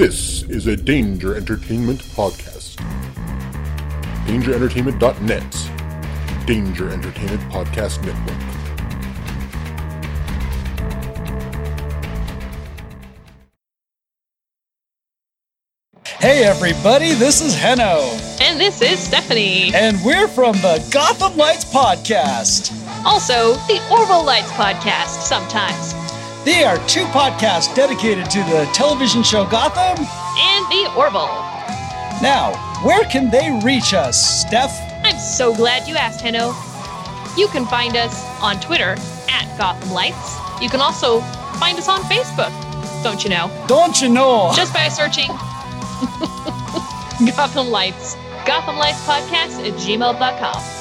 This is a Danger Entertainment podcast. DangerEntertainment.net. Danger Entertainment Podcast Network. Hey everybody, this is Heno, And this is Stephanie. and we're from the Gotham Lights Podcast. Also, the Orville Lights podcast sometimes. They are two podcasts dedicated to the television show Gotham. And the Orville. Now, where can they reach us, Steph? I'm so glad you asked, Heno. You can find us on Twitter at Gotham Lights. You can also find us on Facebook, don't you know? Don't you know? Just by searching Gotham Lights. Gotham Lights Podcast at gmail.com.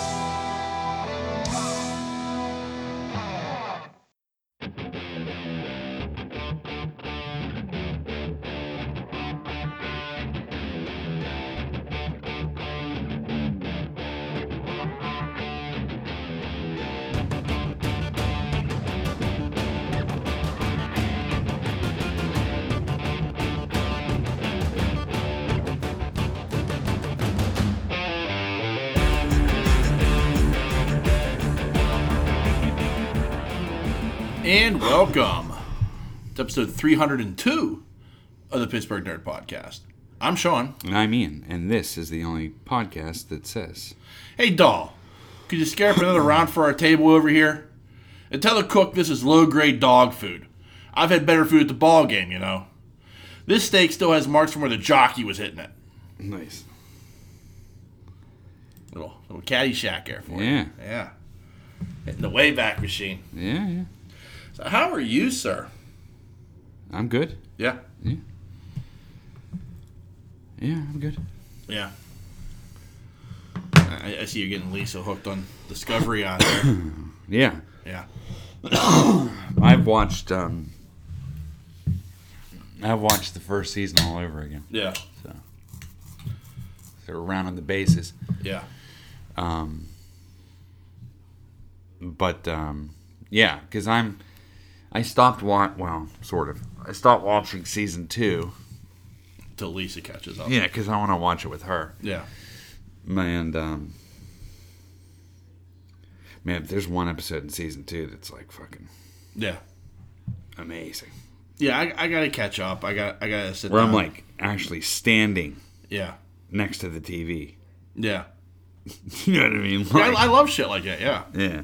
episode 302 of the Pittsburgh Nerd Podcast. I'm Sean. And I'm Ian, and this is the only podcast that says. Hey, doll, could you scare up another round for our table over here? And tell the cook this is low grade dog food. I've had better food at the ball game, you know. This steak still has marks from where the jockey was hitting it. Nice. Little little Caddyshack there for Yeah. you. Yeah. Hitting the Wayback Machine. Yeah, yeah. So how are you, sir? I'm good. Yeah. Yeah, Yeah, I'm good. Yeah. I, I see you're getting Lisa hooked on Discovery on there. Yeah. Yeah. I've watched um I've watched the first season all over again. Yeah. So they're rounding the bases. Yeah. Um but um yeah, cuz I'm I stopped wa- well, sort of. I stopped watching season 2. Till Lisa catches up. Yeah, cuz I want to watch it with her. Yeah. And um, man, there's one episode in season two that's like fucking Yeah. amazing. Yeah, I, I gotta catch up. I got I gotta sit Where down. I'm like actually standing Yeah. next to the TV. Yeah. You know what I mean? Yeah, Like, I, I love shit like that, yeah. yeah.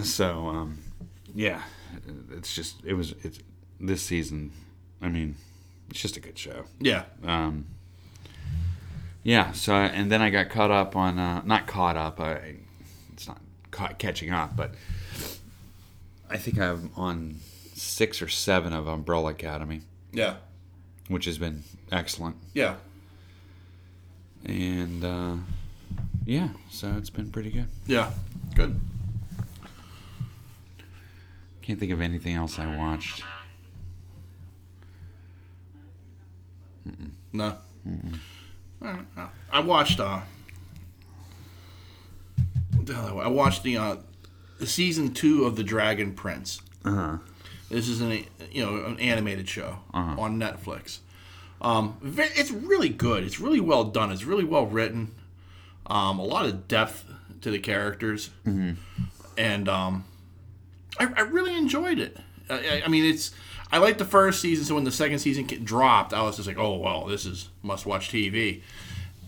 so um, yeah, it's just it was it's this season. I mean, it's just a good show. Yeah. um, yeah so and then i got caught up on uh, not caught up I, it's not caught catching up but i think i'm on six or seven of umbrella academy Yeah. which has been excellent Yeah. and uh, yeah so it's been pretty good Yeah. Good. Can't think of anything else i watched No. Alright, no. I watched uh the I watched the uh the season two of The Dragon Prince. uh-huh This is an you know an animated show on Netflix. Um, it's really good. It's really well done. It's really well written. Um, a lot of depth to the characters, mm-hmm. and um, I, I really enjoyed it. I, I- I mean, it's I liked the first season. So when the second season dropped, I was just like, oh well, this is must watch TV.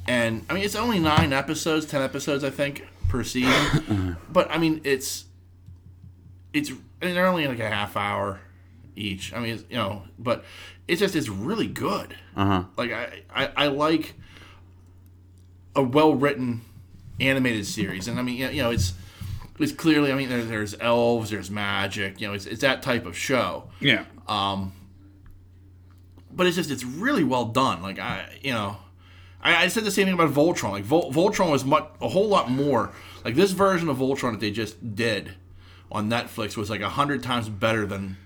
And I mean, it's only nine episodes, ten episodes, I think, per season. but I mean, it's it's and they're only like a half hour each. I mean, it's, you know, but it's just it's really good. uh-huh Like I, I, I like a well written animated series, and I mean, you know, it's it's clearly. I mean, there, there's elves, there's magic. You know, it's it's that type of show. yeah Um, But it's just it's really well done. Like I, you know. I, I said the same thing about Voltron. Like Vol- Voltron was much, a whole lot more. Like this version of Voltron that they just did on Netflix was like a hundred times better than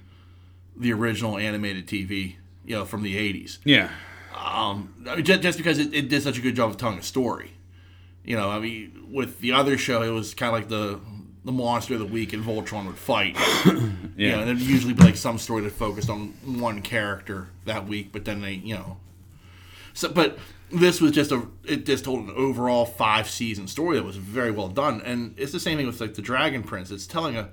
the original animated TV. You know, from the '80s. yeah I mean, just, just because it, it did such a good job of telling a story. You know, I mean, with the other show, it was kind of like the the monster of the week and Voltron would fight. You know, and it'd usually be like some story that focused on one character that week, but then they, you know. So, but this was just a, it just told an overall five season story that was very well done. And it's the same thing with like the Dragon Prince. It's telling a,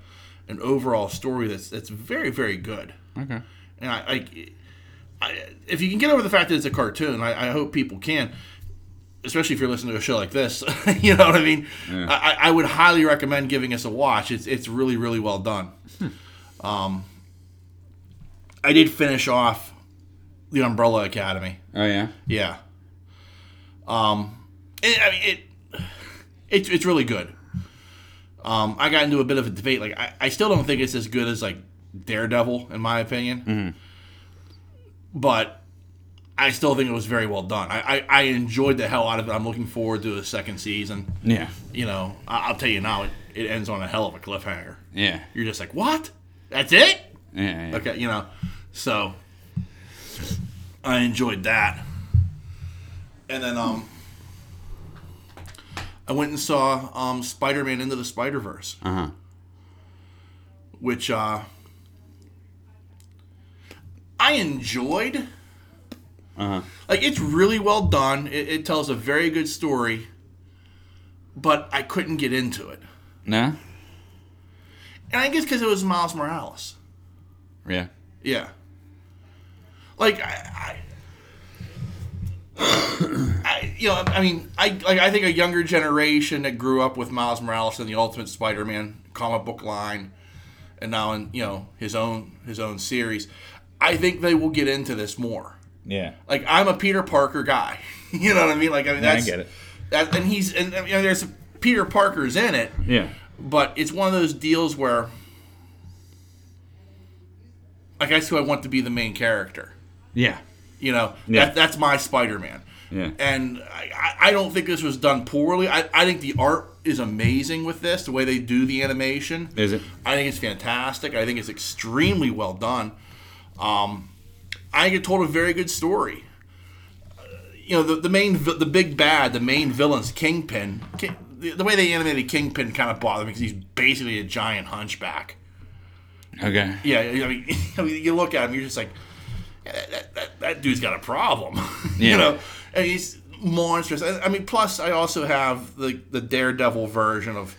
an overall story that's, that's very, very good. Okay. And I, I, I if you can get over the fact that it's a cartoon, I, I hope people can especially if you're listening to a show like this. you know what I mean? I, I would highly recommend giving us a watch. It's it's really really well done. Um, I did finish off the Umbrella Academy. Oh yeah. Yeah. Um, it, I mean it. It's it's really good. Um, I got into a bit of a debate. Like I, I still don't think it's as good as like Daredevil in my opinion. But I still think it was very well done. I, I, I enjoyed the hell out of it. I'm looking forward to the second season. Yeah. You know, I, I'll tell you now, it, it ends on a hell of a cliffhanger. Yeah. You're just like, what? That's it? Yeah. yeah. Okay, you know. So I enjoyed that. And then um I went and saw um Spider-Man into the Spider-Verse, Uh huh. which uh I enjoyed. Uh huh. Like it's really well done. It, it tells a very good story, but I couldn't get into it. Nah. And I guess because it was Miles Morales. Yeah. Yeah. Like I, I, I you know, I mean, I like I think a younger generation that grew up with Miles Morales and the Ultimate Spider-Man comic book line, and now in you know his own his own series, I think they will get into this more. Yeah. Like I'm a Peter Parker guy. you know what I mean? Like I mean Yeah, I get it. That and he's and you know, there's Peter Parker's in it, Yeah. but it's one of those deals where like I who I want to be the main character. Yeah. You know, Yeah. that, that's my Spider-Man. Yeah. And I, I- I don't think this was done poorly. I, I think the art is amazing with this, the way they do the animation. Is it? I think it's fantastic. I think it's extremely well done. Um, I think it told a very good story. Uh, you know, the, the main, the big bad, the main villain's Kingpin. King, the, the way they animated Kingpin kind of bothered me because he's basically a giant hunchback. Okay. Yeah, I mean, you look at him, you're just like, "Yeah, that, that, that, dude's got a problem. you know, and he's monstrous. I I mean, plus I also have the the Daredevil version of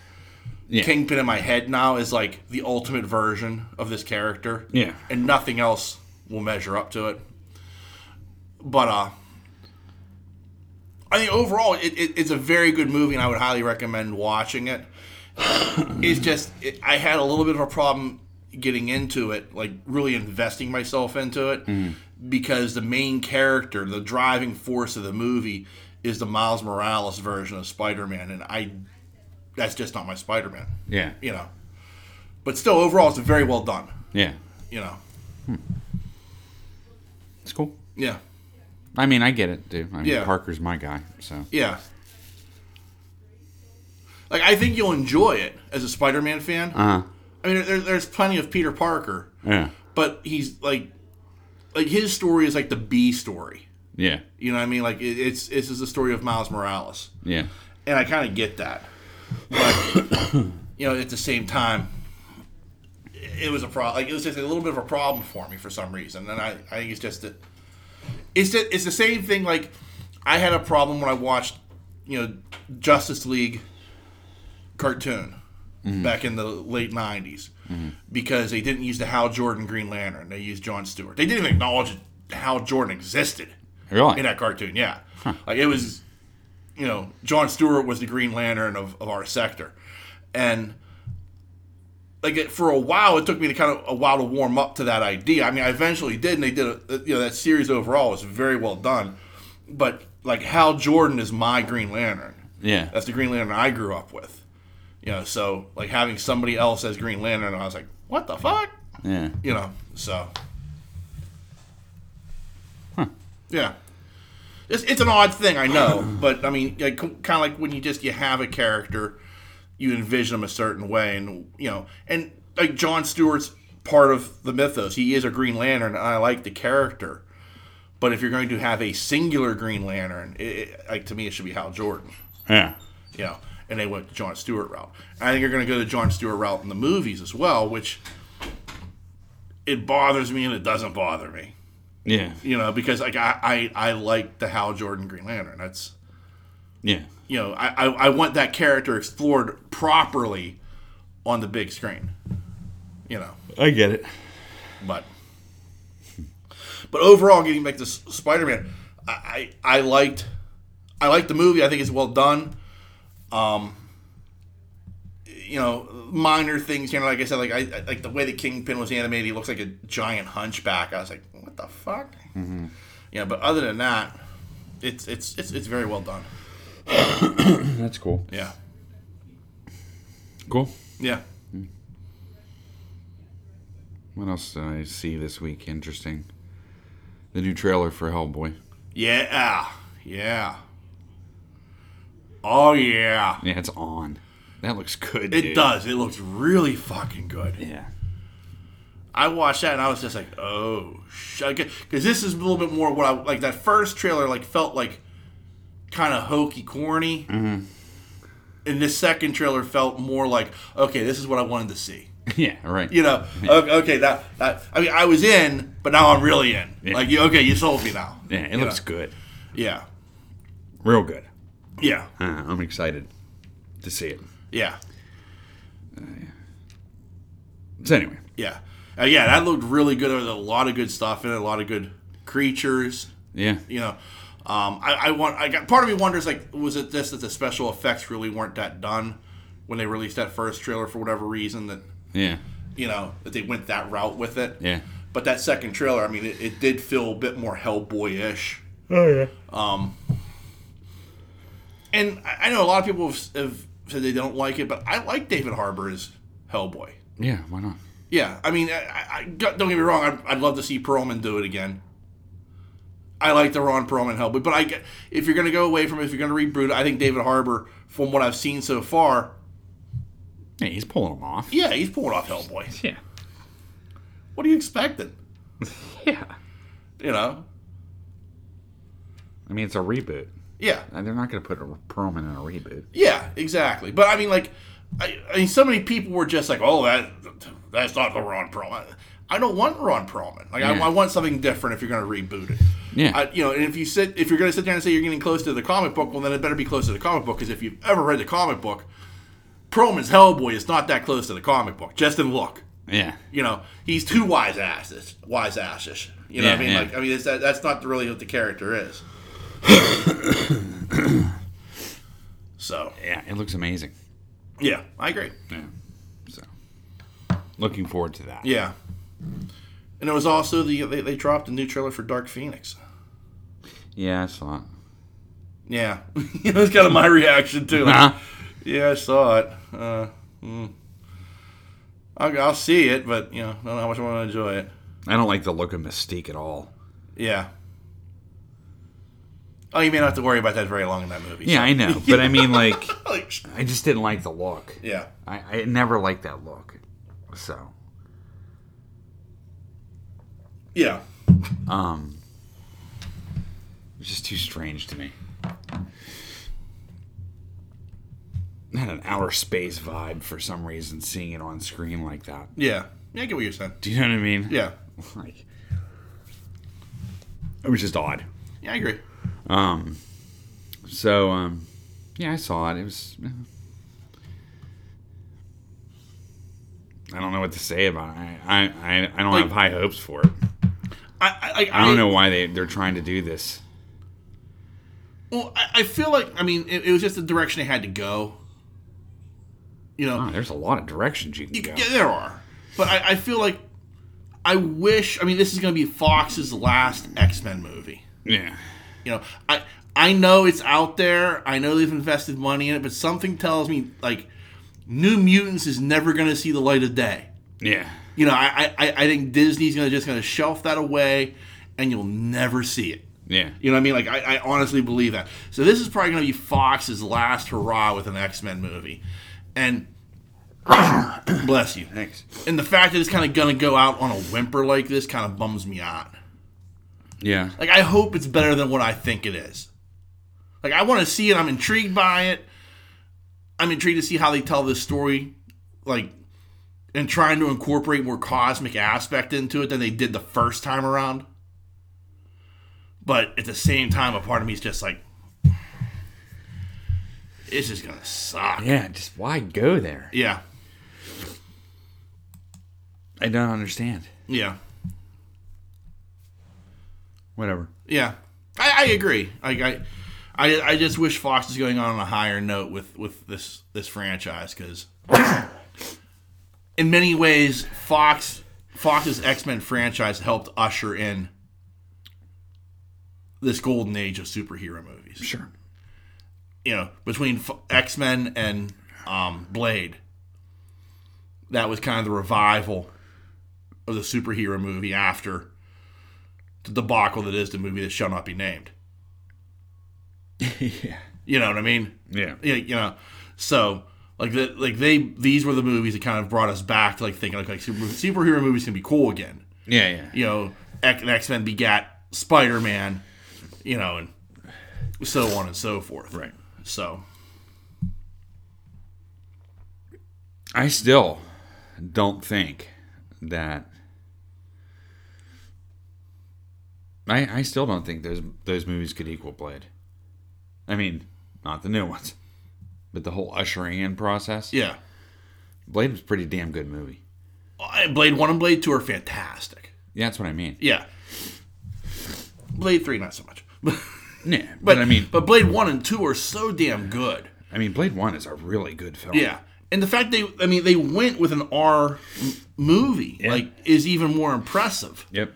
Yeah. Kingpin in my head now is like the ultimate version of this character. Yeah. and nothing else will measure up to it. But uh, I think overall it, it, it's a very good movie, and I would highly recommend watching it. it's just it, I had a little bit of a problem getting into it, like really investing myself into it, because the main character, the driving force of the movie, is the Miles Morales version of Spider-Man, and I that's just not my Spider-Man, Yeah. you know. But still, overall, it's a very well done, Yeah. you know. Cool. Yeah, I mean, I get it, dude. I mean, Yeah. Parker's my guy, so. yeah. Like I think you'll enjoy it as a Spider-Man fan. Uh huh. I mean, there, there's plenty of Peter Parker, Yeah. but he's like, like his story is like the B story. Yeah. You know what I mean? Like it, it's this is the story of Miles Morales, Yeah. and I kind of get that, but you know, at the same time, it was a problem. Like it was just a little bit of a problem for me for some reason, and I, I think it's just that it's the, it's the same thing. Like I had a problem when I watched, you know, Justice League cartoon mm-hmm. back in the late '90s mm-hmm. because they didn't use the Hal Jordan Green Lantern. They used John Stewart. They didn't even acknowledge Hal Jordan existed Really? in that cartoon. Yeah, like it was, you know, John Stewart was the Green Lantern of, of our sector, and like for a while, it took me to kind of a while to warm up to that idea. I mean, I eventually did, and they did. A, you know, that series overall was very well done, but like Hal Jordan is my Green Lantern. Yeah. That's the Green Lantern I grew up with. You know, so like having somebody else as Green Lantern, I was like, what the fuck? Yeah. You know, so. Yeah. It's, it's an odd thing, I know, but I mean, like, kind of like when you just you have a character, you envision him a certain way, and you know, and like John Stewart's part of the mythos. He is a Green Lantern, and I like the character. But if you're going to have a singular Green Lantern, it, it, like to me, it should be Hal Jordan. Yeah. You know, and they went the John Stewart route. And I think they're going to go the John Stewart route in the movies as well, which it bothers me and it doesn't bother me. Yeah. You know, because like I I, I like the Hal Jordan Green Lantern. That's Yeah. You know I, I I want that character explored properly on the big screen. You know. I get it. But but overall, getting back to Spider-Man, I, I I liked I liked the movie. I think it's well done. Um, you know, minor things. You know, like I said, like I I- like the way the Kingpin was animated. He looks like a giant hunchback. I was like, what the fuck? Yeah, but other than that, it's it's it's it's very well done. That's cool. Yeah, Cool. yeah. Hmm. What else did I see this week? Interesting. The new trailer for Hellboy. Yeah, yeah. Oh yeah, Yeah, it's on. That looks good. it dude. does. It looks really fucking good. Yeah. I watched that and I was just like, oh, because this is a little bit more what I like. That first trailer like felt like kind of hokey, corny, mm-hmm. and this second trailer felt more like, okay, this is what I wanted to see. Yeah. Right. You know, okay, okay, that that I mean, I was in, but now I'm really in. Yeah. Like, you okay, you sold me now. Yeah. It You looks know? good. Yeah, Real good. yeah, Uh, I'm excited to see it. yeah, So anyway. yeah, uh, yeah. That looked really good. There was a lot of good stuff in it. A lot of good creatures. Yeah. you know um, I, I want i got part of me wonders like was it this that the special effects really weren't that done when they released that first trailer for whatever reason that Yeah. you know that they went that route with it Yeah. but that second trailer i mean it, it did feel a bit more hellboy-ish Oh yeah. Um, and I, I know a lot of people have, have said they don't like it but i like david harbour as hellboy Yeah. Why not? yeah i mean i, I, I don't get me wrong I'd, I'd love to see perlman do it again I like the Ron Perlman Hellboy, but I get if you're going to go away from it, if you're going to reboot I think David Harbour, from what I've seen so far, Hey, he's pulling them off. yeah, he's pulling off Hellboy. Yeah. What are you expecting? Yeah. You know? I mean, it's a reboot. Yeah, And they're not going to put a Perlman in a reboot. yeah, exactly. But I mean, like, I, I mean, so many people were just like, "Oh, that that's not the Ron Perlman." I don't want Ron Perlman. Like, Yeah. I, I want something different if you're going to reboot it. Yeah. I, you know, and if you sit, if you're going to sit there and say you're getting close to the comic book, well, then it better be close to the comic book because if you've ever read the comic book, Perlman's Hellboy is not that close to the comic book, just in look. Yeah. you know, he's too wise asses, wise asses. You know what I mean? yeah. Like, I mean, it's, that, that's not really what the character is. so, Yeah. It looks amazing. yeah, I agree. Yeah. So, looking forward to that. Yeah, and it was also the they, they dropped a new trailer for Dark Phoenix. Yeah, I saw it. Yeah, it was kind of my reaction too. it. Yeah, I saw it. Uh, mm. I'll, I'll see it, but you know, I don't know how much I want to enjoy it. I don't like the look of Mystique at all. Yeah. Oh, you may not have to worry about that very long in that movie. Yeah, so- I know, but I mean, like, Like, I just didn't like the look. yeah. I, I never liked that look. So, Yeah. um, it was just too strange to me. It had an outer space vibe for some reason, seeing it on screen like that. Yeah. Yeah, I get what you're saying. Do you know what I mean? Yeah. Like, it was just odd. Yeah, I agree. Um, so, um, yeah, I saw it. It was. uh, I don't know what to say about it. I I, I, I don't Like- have high hopes for it. I, I, I don't know why they they're trying to do this. Well, I, I feel like, I mean, it, it was just the direction they had to go. You know, Oh, there's a lot of directions you can You- go. Yeah, there are. But I, I feel like I wish. I mean, this is going to be Fox's last X Men movie. Yeah. You know, I I know it's out there. I know they've invested money in it, but something tells me like New Mutants is never going to see the light of day. Yeah. You know, I I, I think Disney's to just going to shelf that away, and you'll never see it. Yeah. You know what I mean? Like I, I honestly believe that. So this is probably going to be Fox's last hurrah with an X Men movie, and bless you. Thanks. And the fact that it's kind of going to go out on a whimper like this kind of bums me out. Yeah. Like I hope it's better than what I think it is. Like I want to see it. I'm intrigued by it. I'm intrigued to see how they tell this story, like, and trying to incorporate more cosmic aspect into it than they did the first time around. But at the same time, a part of me is just like, it's just gonna suck. Yeah, just why go there? Yeah, I don't understand. yeah, Whatever. yeah. I, I agree. I, I, I, I just wish Fox is going on, on a higher note with with this this franchise because, in many ways, Fox Fox's X Men franchise helped usher in this golden age of superhero movies. Sure. You know, between X Men and um, Blade, that was kind of the revival of the superhero movie after the debacle that is the movie that shall not be named. yeah. You know what I mean? Yeah. Yeah, you know. So like the, like they these were the movies that kind of brought us back to like thinking like, like super, superhero movies can be cool again. Yeah, yeah. You know, X Men begat Spider Man, you know, and so on and so forth. Right. So I still don't think that I I still don't think those those movies could equal Blade. I mean, not the new ones, but the whole ushering in process. yeah, Blade was a pretty damn good movie. Blade One and Blade Two are fantastic. Yeah, that's what I mean. Yeah, Blade Three not so much. Yeah, But, but, I mean, but Blade One and Two are so damn good. I mean, Blade One is a really good film. Yeah, and the fact they, I mean, they went with an R movie, Yeah. like, is even more impressive. Yep.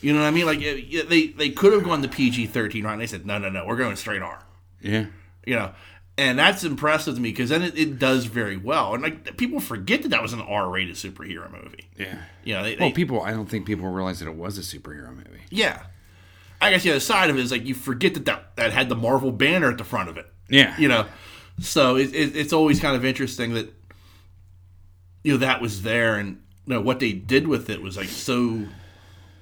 You know what I mean? Like, they they could have gone the PG thirteen route. And they said, no, no, no, we're going straight R. Yeah. You know, and that's impressive to me because then it, it does very well. And like, people forget that that was an R rated superhero movie. Yeah. You know, they, Well, they- people, I don't think people realize that it was a superhero movie. yeah. I guess the other side of it is like you forget that that, that had the Marvel banner at the front of it. Yeah. you know so it, it, it's always kind of interesting that you know that was there and you know what they did with it was like so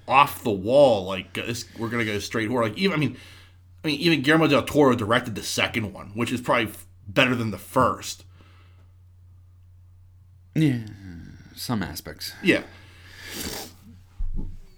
off the wall like uh, this, we're gonna go straight horror like even i mean i mean even guillermo del toro directed the second one which is probably better than the first Yeah. Some aspects. yeah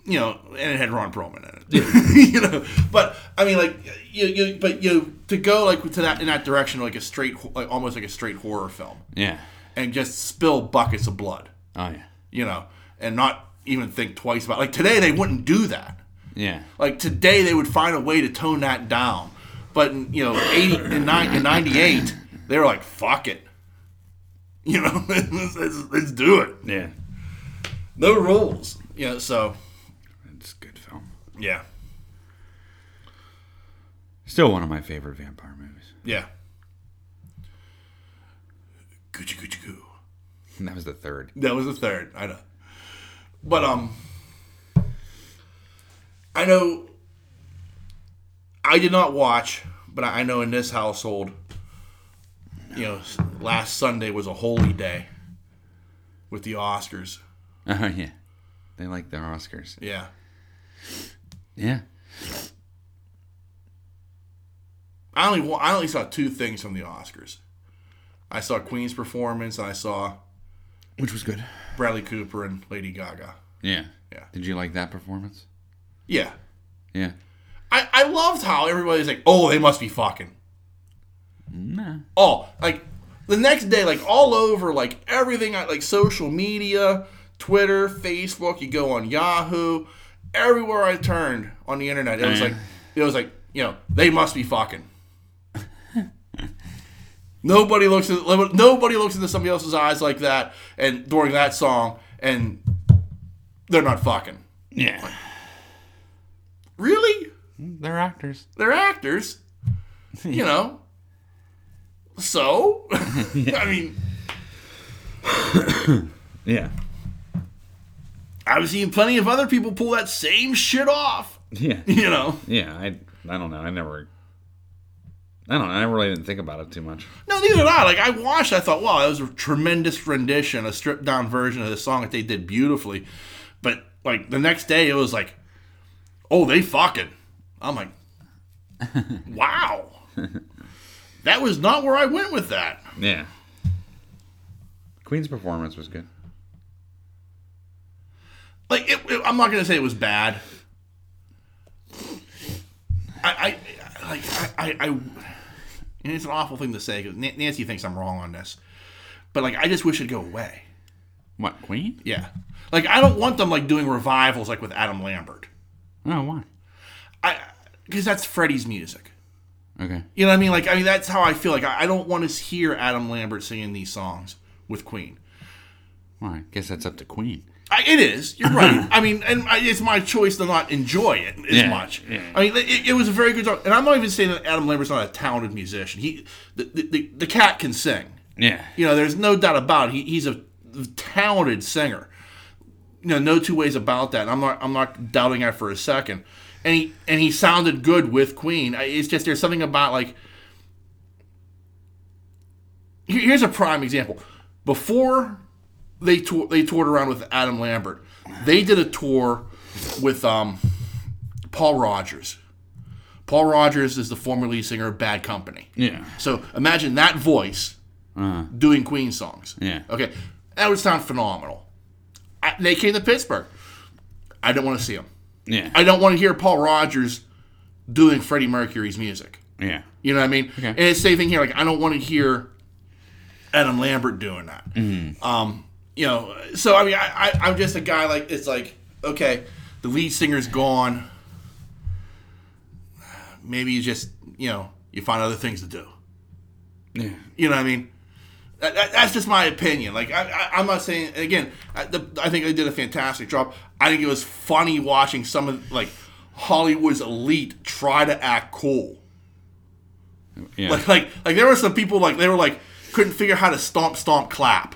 you know, and it had Ron Perlman in it. you know, but I mean, like you, you, but you to go like to that in that direction, like a straight, like almost like a straight horror film. Yeah. and just spill buckets of blood, Oh yeah. you know, and not even think twice about. Like today, they wouldn't do that. Yeah. Like today, they would find a way to tone that down. But in, you know, eighty and nine in ninety eight, they were like, "Fuck it," you know, let's, let's, let's do it. Yeah. No rules, Yeah. So It's a good film. yeah, Still one of my favorite vampire movies. yeah. Gucci Gucci Goo. That was the third. That was the third. I know. But um I know I did not watch, but I know in this household, you know, last Sunday was a holy day with the Oscars. Oh yeah. They like their Oscars. Yeah. Yeah. I only I only saw two things from the Oscars. I saw Queen's performance and I saw Which was good. Bradley Cooper and Lady Gaga. Yeah. Yeah. Did you like that performance? Yeah. Yeah. I, I loved how everybody's like, oh, they must be fucking. Nah. Oh, like the next day, like all over, like everything, like social media, Twitter, Facebook. You go on Yahoo, everywhere I turned on the internet, it was oh, Yeah. like, it was like, you know, they must be fucking. nobody looks at nobody looks into somebody else's eyes like that, and during that song, and they're not fucking. Yeah. Really? They're actors. They're actors. You know. So, I mean, Yeah. I've seen plenty of other people pull that same shit off. Yeah. You know. Yeah. I I don't know. I never I don't know. I really didn't think about it too much. No, neither did I. Like I watched, I thought, wow, that was a tremendous rendition, a stripped down version of the song that they did beautifully. But like the next day, it was like, oh, they fucking. I'm like, wow, that was not where I went with that. Yeah. Queen's performance was good. Like, it, it- I'm not gonna say it was bad. I, I like, I, I, I and it's an awful thing to say because Nancy thinks I'm wrong on this, but like, I just wish it'd go away. What Queen? Yeah, like I don't want them like doing revivals like with Adam Lambert. Oh, why? I because that's Freddie's music. Okay. You know what I mean? Like I mean that's how I feel. Like I, I don't want to hear Adam Lambert singing these songs with Queen. Well, I guess that's up to Queen. I, it is. You're right. I mean, and I, it's my choice to not enjoy it as Yeah, much. yeah. I mean, it, it was a very good song, and I'm not even saying that Adam Lambert's not a talented musician. He, the, the, the, the cat can sing. Yeah. You know, there's no doubt about it. He, he's a talented singer. You know, no two ways about that. And I'm not I'm not doubting that for a second. And he and he sounded good with Queen. It's just there's something about like here's a prime example. Before they tour, they toured around with Adam Lambert, they did a tour with um, Paul Rodgers. Paul Rodgers is the former lead singer of Bad Company. Yeah. So imagine that voice doing Queen songs. Yeah. Okay, that would sound phenomenal. They came to Pittsburgh. I don't want to see them. Yeah. I don't want to hear Paul Rodgers doing Freddie Mercury's music. yeah. You know what I mean? Okay. And it's the same thing here. Like I don't want to hear Adam Lambert doing that. Um, you know, so I mean, I, I I'm just a guy like it's like okay, the lead singer's gone. Maybe you just you know you find other things to do. Yeah. You know what I mean? That, that- that's just my opinion. Like I, I, I'm not saying again. I, the, I think they did a fantastic job. I think it was funny watching some of like Hollywood's elite try to act cool. Yeah. Like like like there were some people like they were like couldn't figure out how to stomp stomp clap.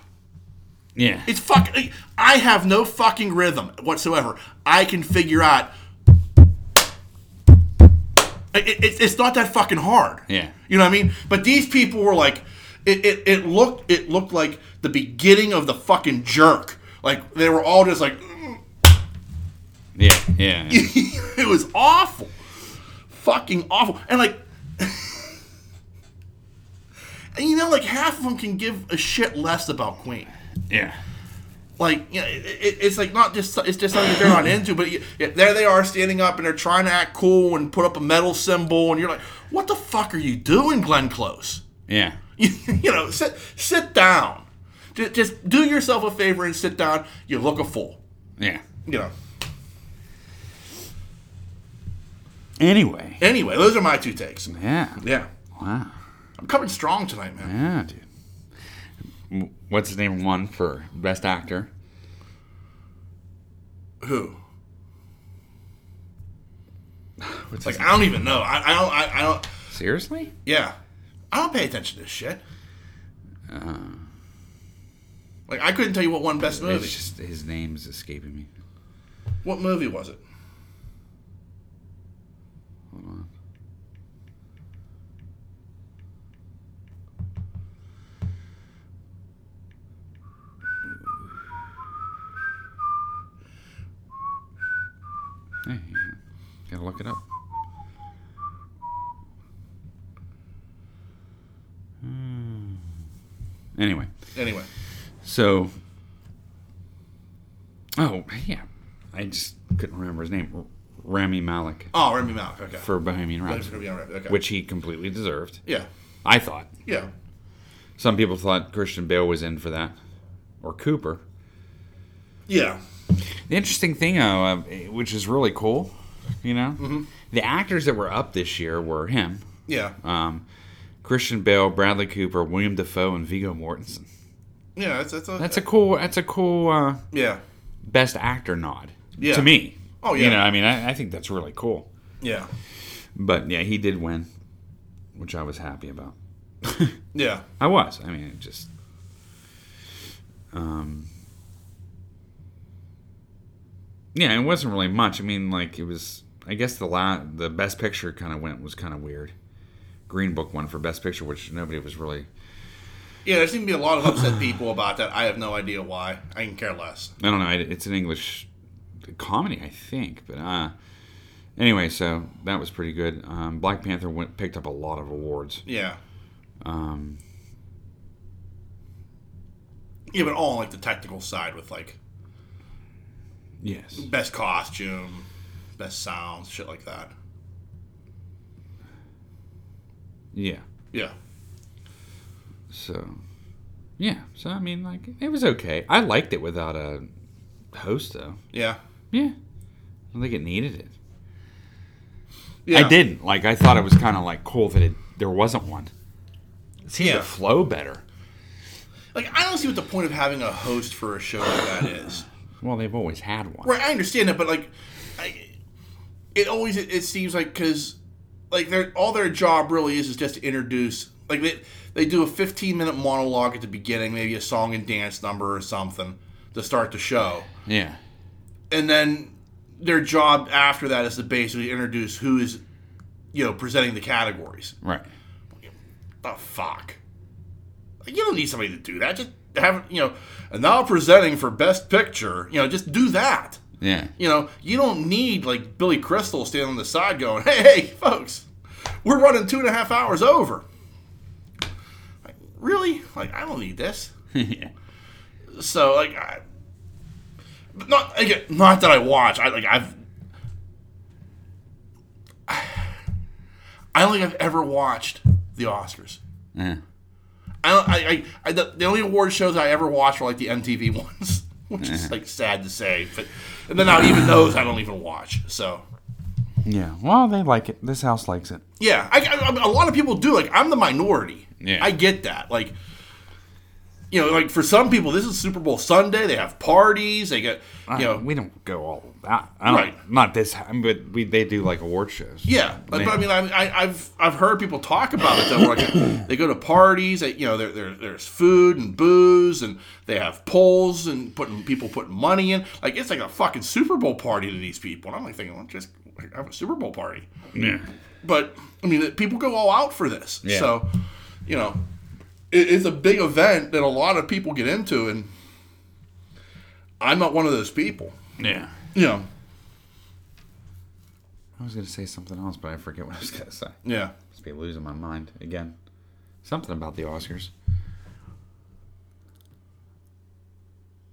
yeah. It's fuck. I have no fucking rhythm whatsoever. I can figure out. It, it, it's not that fucking hard. Yeah. You know what I mean? But these people were like, it, it, it looked it looked like the beginning of the fucking jerk. Like they were all just like, mm. Yeah. Yeah. yeah. it was awful, fucking awful, and like. And you know, like half of them can give a shit less about Queen. yeah. like you know, it, it, it's like not just it's just something that they're not into, but you, yeah, there they are standing up and they're trying to act cool and put up a metal symbol, and you're like, what the fuck are you doing, Glenn Close? Yeah. You, you know, sit sit down, just, just do yourself a favor and sit down. You look a fool, Yeah. you know. Anyway. Anyway, those are my two takes. Yeah. Yeah, Wow. I'm coming strong tonight, man. Yeah, dude. What's his name won for best actor? Who? What's Like I don't even know. I, I don't. I, I don't. Seriously? Yeah, I don't pay attention to this shit. Uh, like I couldn't tell you what won best movie. It's just his name's escaping me. What movie was it? Hold on. Hey, gotta look it up. Anyway, Anyway, so. Oh, yeah. I just couldn't remember his name. Rami Malek oh Rami Malek. Okay. for Bohemian Rhapsody, gonna be all right. Okay. which he completely deserved. Yeah. I thought. Yeah. Some people thought Christian Bale was in for that, or Cooper. Yeah. The interesting thing, uh, which is really cool, you know, Mm-hmm. the actors that were up this year were him, Yeah. um, Christian Bale, Bradley Cooper, William Dafoe, and Viggo Mortensen. Yeah. That's that's a, That's a cool. That's a cool uh, yeah. best actor nod Yeah. to me. Oh, yeah, You know, I mean, I, I think that's really cool. Yeah. But yeah, he did win, which I was happy about. Yeah. I was. I mean, it just. Um. Yeah, it wasn't really much. I mean, like it was. I guess the la- the best picture kind of went was kind of weird. Green Book won for best picture, which nobody was really. Yeah. There seem to be a lot of upset people about that. I have no idea why. I can care less. I don't know. It's an English comedy, I think, but uh. Anyway, so that was pretty good. Um, Black Panther went picked up a lot of awards. Yeah. Um, Yeah, but all on like the technical side with like Yes. best costume, best sounds, shit like that. Yeah. Yeah. So, yeah. So I mean, like, it was okay. I liked it without a host, though. Yeah. Yeah. I don't think it needed it. Yeah. I didn't. Like, I thought it was kind of like cool that it there wasn't one. It seemed Yeah. to flow better. Like I don't see what the point of having a host for a show like that is. Well, they've always had one. Right, I understand that, but like, I, it always it, it seems like because like their all their job really is is just to introduce like they they do a 15 minute monologue at the beginning, maybe a song and dance number or something to start the show, Yeah. and then their job after that is to basically introduce who is you know presenting the categories. Right. The fuck, Like, you don't need somebody to do that. Just have you know, and now presenting for best picture. You know, just do that. Yeah. You know, you don't need like Billy Crystal standing on the side going, "Hey, hey, folks, we're running two and a half hours over." Like, really? Like, I don't need this. yeah. So, like, I, but not again, not that I watch. I like I've. I don't think I've ever watched the Oscars. Yeah. I, I, I, I the, the only award shows I ever watched were like the MTV ones, which is like sad to say. But and then not even those I don't even watch. So Yeah. Well, they like it. This house likes it. yeah, I, I, a lot of people do. Like I'm the minority. Yeah. I get that. Like you know, like for some people, this is Super Bowl Sunday. They have parties. They get you know. we don't go all of that. I don't, Right. Not this, but we they do like award shows. Yeah, but, but I mean, I, I, I've I've heard people talk about it though. Like they go to parties, they, you know, there, there, there's food and booze, and they have polls and putting people putting money in. Like it's like a fucking Super Bowl party to these people. And I'm like thinking, well, just have a Super Bowl party. Yeah. But I mean, people go all out for this. Yeah. So, you know, it's a big event that a lot of people get into, and I'm not one of those people. Yeah. You know, I was gonna say something else, but I forget what I was gonna say. yeah. Must be losing my mind again. Something about the Oscars.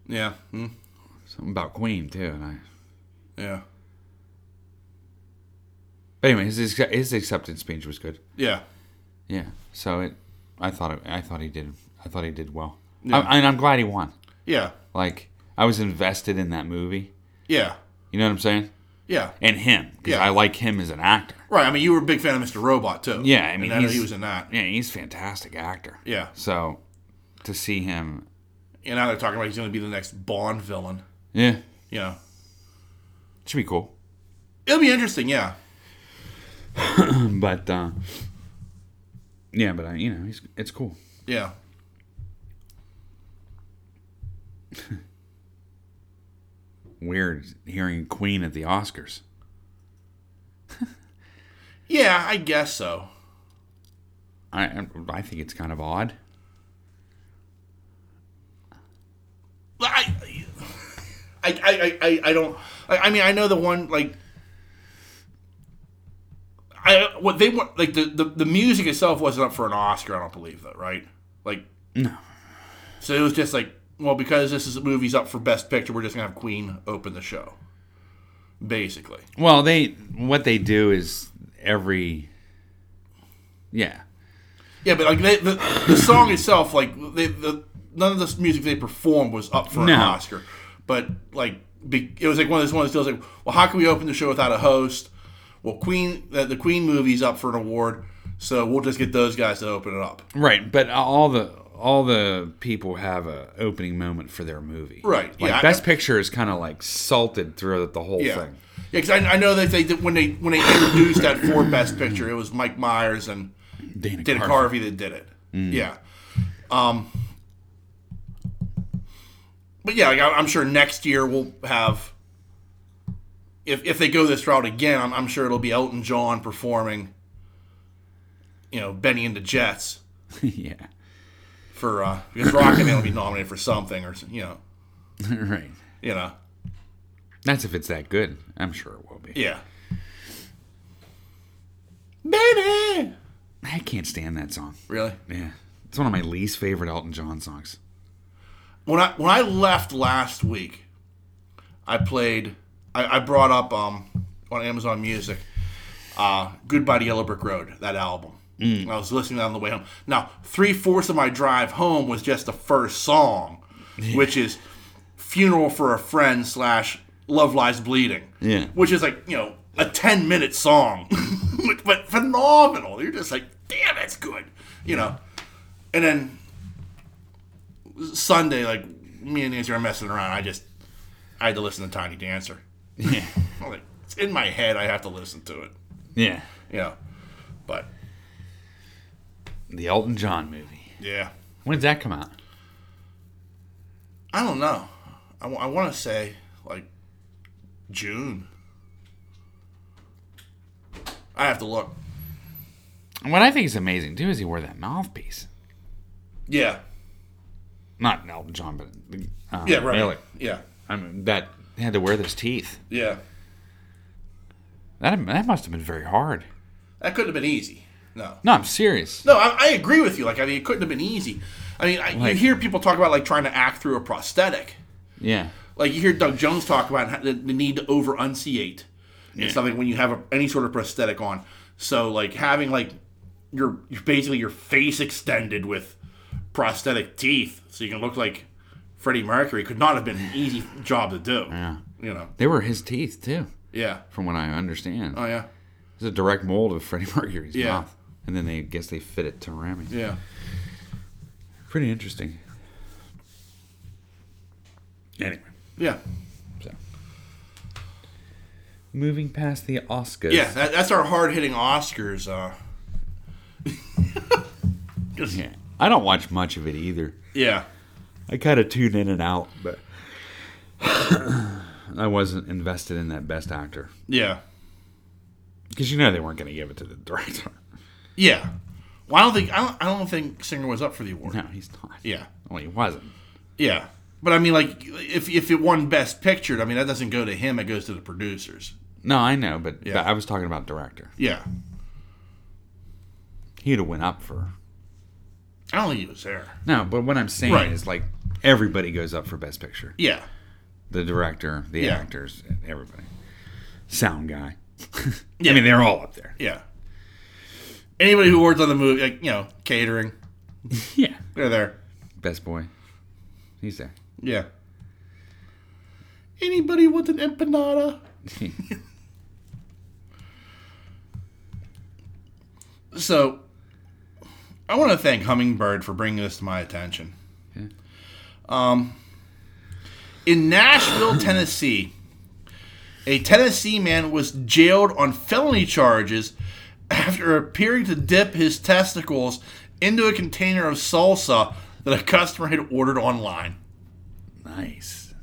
Yeah. Hmm. Something about Queen too, and I. Yeah. But anyway, his his acceptance speech was good. Yeah. Yeah. So it, I thought it, I thought he did. I thought he did well. Yeah. I, and I'm glad he won. Yeah. Like I was invested in that movie. Yeah. You know what I'm saying? Yeah. And him, because Yeah. I like him as an actor. Right. I mean, you were a big fan of Mr. Robot too. Yeah, I mean, he was in that. Yeah, he's a fantastic actor. Yeah. So to see him, And now they're talking about he's going to be the next Bond villain. yeah, You know, should be cool. it'll be interesting. Yeah. But uh, yeah, but I, you know, he's it's cool. Yeah. Weird hearing Queen at the Oscars. Yeah, I guess so. I I think it's kind of odd. I, I, I, I, I don't. I, I mean, I know the one like. I what they want like the, the the music itself wasn't up for an Oscar. I don't believe that, right? Like No. So it was just like, well, because this is a movie's up for Best Picture, we're just gonna have Queen open the show. Basically, Well, they what they do is every yeah yeah, but like they, the the song itself, like they, the none of the music they performed was up for No. an Oscar, but like be, it was like one of those one of those deals like, well, how can we open the show without a host? Well, Queen the, the Queen movie's up for an award, so we'll just get those guys to open it up. right. But all the all the people have a opening moment for their movie. Right, Like yeah, I- Best Picture is kind of like salted throughout the whole Yeah. thing. Yeah, because I, I know that they did, when they when they introduced that for Best Picture, it was Mike Myers and Dana, Dana Carvey. Carvey that did it. Yeah. Um. But yeah, like, I- I'm sure next year we'll have. If if they go this route again, I'm, I'm sure it'll be Elton John performing. You know, Bennie and the Jets yeah. for uh, because Rocket Man will be nominated for something or you know right. you know That's if it's that good. I'm sure it will be. yeah. Baby, I can't stand that song. really? Yeah. It's one of my least favorite Elton John songs. when I when I left last week, I played. I, I brought up um on Amazon Music, uh, "Goodbye to Yellow Brick Road" that album. I was listening to that on the way home. Now, three fourths of my drive home was just the first song, which is "Funeral for a Friend" slash "Love Lies Bleeding." Yeah. which is like you know a ten minute song, but phenomenal. You're just like, damn, that's good, you know. And then Sunday, like me and Nancy are messing around. I just I had to listen to Tiny Dancer. Yeah. Like, it's in my head. I have to listen to it. Yeah. Yeah. but The Elton John movie. yeah, When did that come out? I don't know. I, want to say like June. I have to look. And what I think is amazing too is he wore that mouthpiece. Yeah. Not Elton John, but uh, Yeah. Right. Really. Yeah. I mean, that they had to wear those teeth. Yeah. That that must have been very hard. That couldn't have been easy. No. No, I'm serious. No, I, I agree with you. Like, I mean, it couldn't have been easy. I mean, I, you hear people talk about like trying to act through a prosthetic. Yeah. Like you hear Doug Jones talk about the, the need to over unciate and stuff like when you have a, any sort of prosthetic on. So like having like your, your basically your face extended with prosthetic teeth, so you can look like Freddie Mercury, could not have been an easy job to do. Yeah. You know. They were his teeth too, Yeah. from what I understand. Oh yeah. It's a direct mold of Freddie Mercury's Yeah. mouth, and then they I guess they fit it to Rami. Yeah. Pretty interesting. Anyway, Yeah. so moving past the Oscars. Yeah. That, that's our hard hitting Oscars. Uh, just, Yeah. I don't watch much of it either. yeah. I kind of tune in and out, but I wasn't invested in that best actor Yeah. because you know they weren't going to give it to the director. Yeah. Well, I don't think I don't, I don't think Singer was up for the award. No, he's not. Yeah. Well, he wasn't. Yeah. But I mean, like, if if it won Best Pictured, I mean, that doesn't go to him; it goes to the producers. No, I know, but Yeah. I was talking about director. Yeah. He'd have went up for. I don't think he was there. No, but what I'm saying Right. is like everybody goes up for best picture. Yeah. The director, the Yeah. actors, everybody. Sound guy. Yeah. I mean, they're all up there. Yeah. Anybody who worked on the movie, like you know, catering, Yeah. they're there. Best boy. He's there. Yeah. Anybody with an empanada? So, I want to thank Hummingbird for bringing this to my attention. Um, in Nashville, Tennessee, a Tennessee man was jailed on felony charges after appearing to dip his testicles into a container of salsa that a customer had ordered online. nice.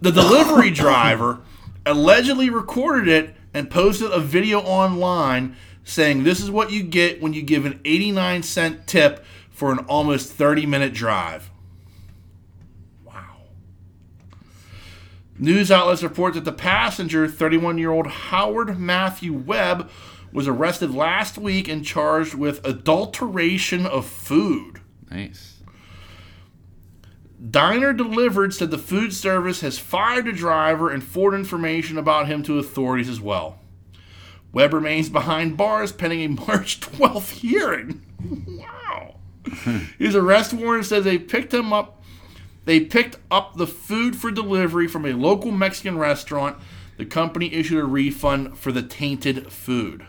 The delivery driver allegedly recorded it and posted a video online saying this is what you get when you give an 89 cent tip for an almost 30 minute drive. Wow. News outlets report that the passenger, 31 year old Howard Matthew Webb, was arrested last week and charged with adulteration of food. Nice. Dinner Delivered said the food service has fired the driver and forwarded information about him to authorities as well. Webb remains behind bars pending a March 12th hearing. wow. His arrest warrant says they picked him up. They picked up the food for delivery from a local Mexican restaurant. The company issued a refund for the tainted food.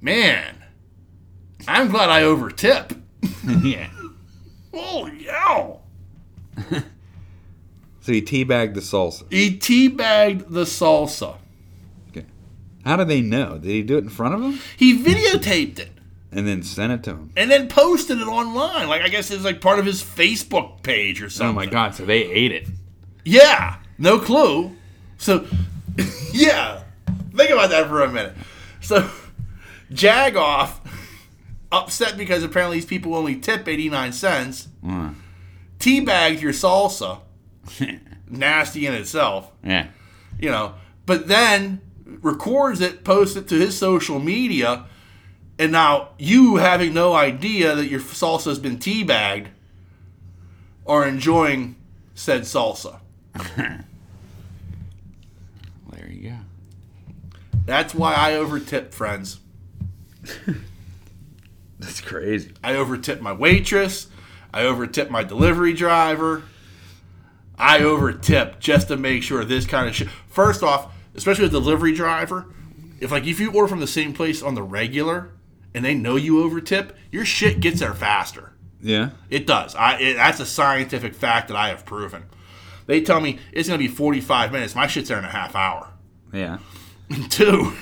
Man, I'm glad I overtip. yeah. Holy hell! So he teabagged the salsa. He teabagged the salsa. Okay. How do they know? Did he do it in front of them? He videotaped it and then sent it to him? and then posted it online. Like I guess it's like part of his Facebook page or something. Oh my god! So they ate it. Yeah, no clue. So, yeah, think about that for a minute. So, Jagoff, upset because apparently these people only tip 89 cents, Mm. teabagged your salsa, nasty in itself, Yeah. you know, but then records it, posts it to his social media, and now you having no idea that your salsa has been teabagged are enjoying said salsa. There you go. That's why I overtip, friends. That's crazy. I overtip my waitress. I overtip my delivery driver. I overtip just to make sure this kind of shit. First off, especially a delivery driver, if like if you order from the same place on the regular and they know you overtip, your shit gets there faster. Yeah. It does. I it, that's a scientific fact that I have proven. They tell me it's going to be 45 minutes. My shit's there in a half hour. Yeah. Two,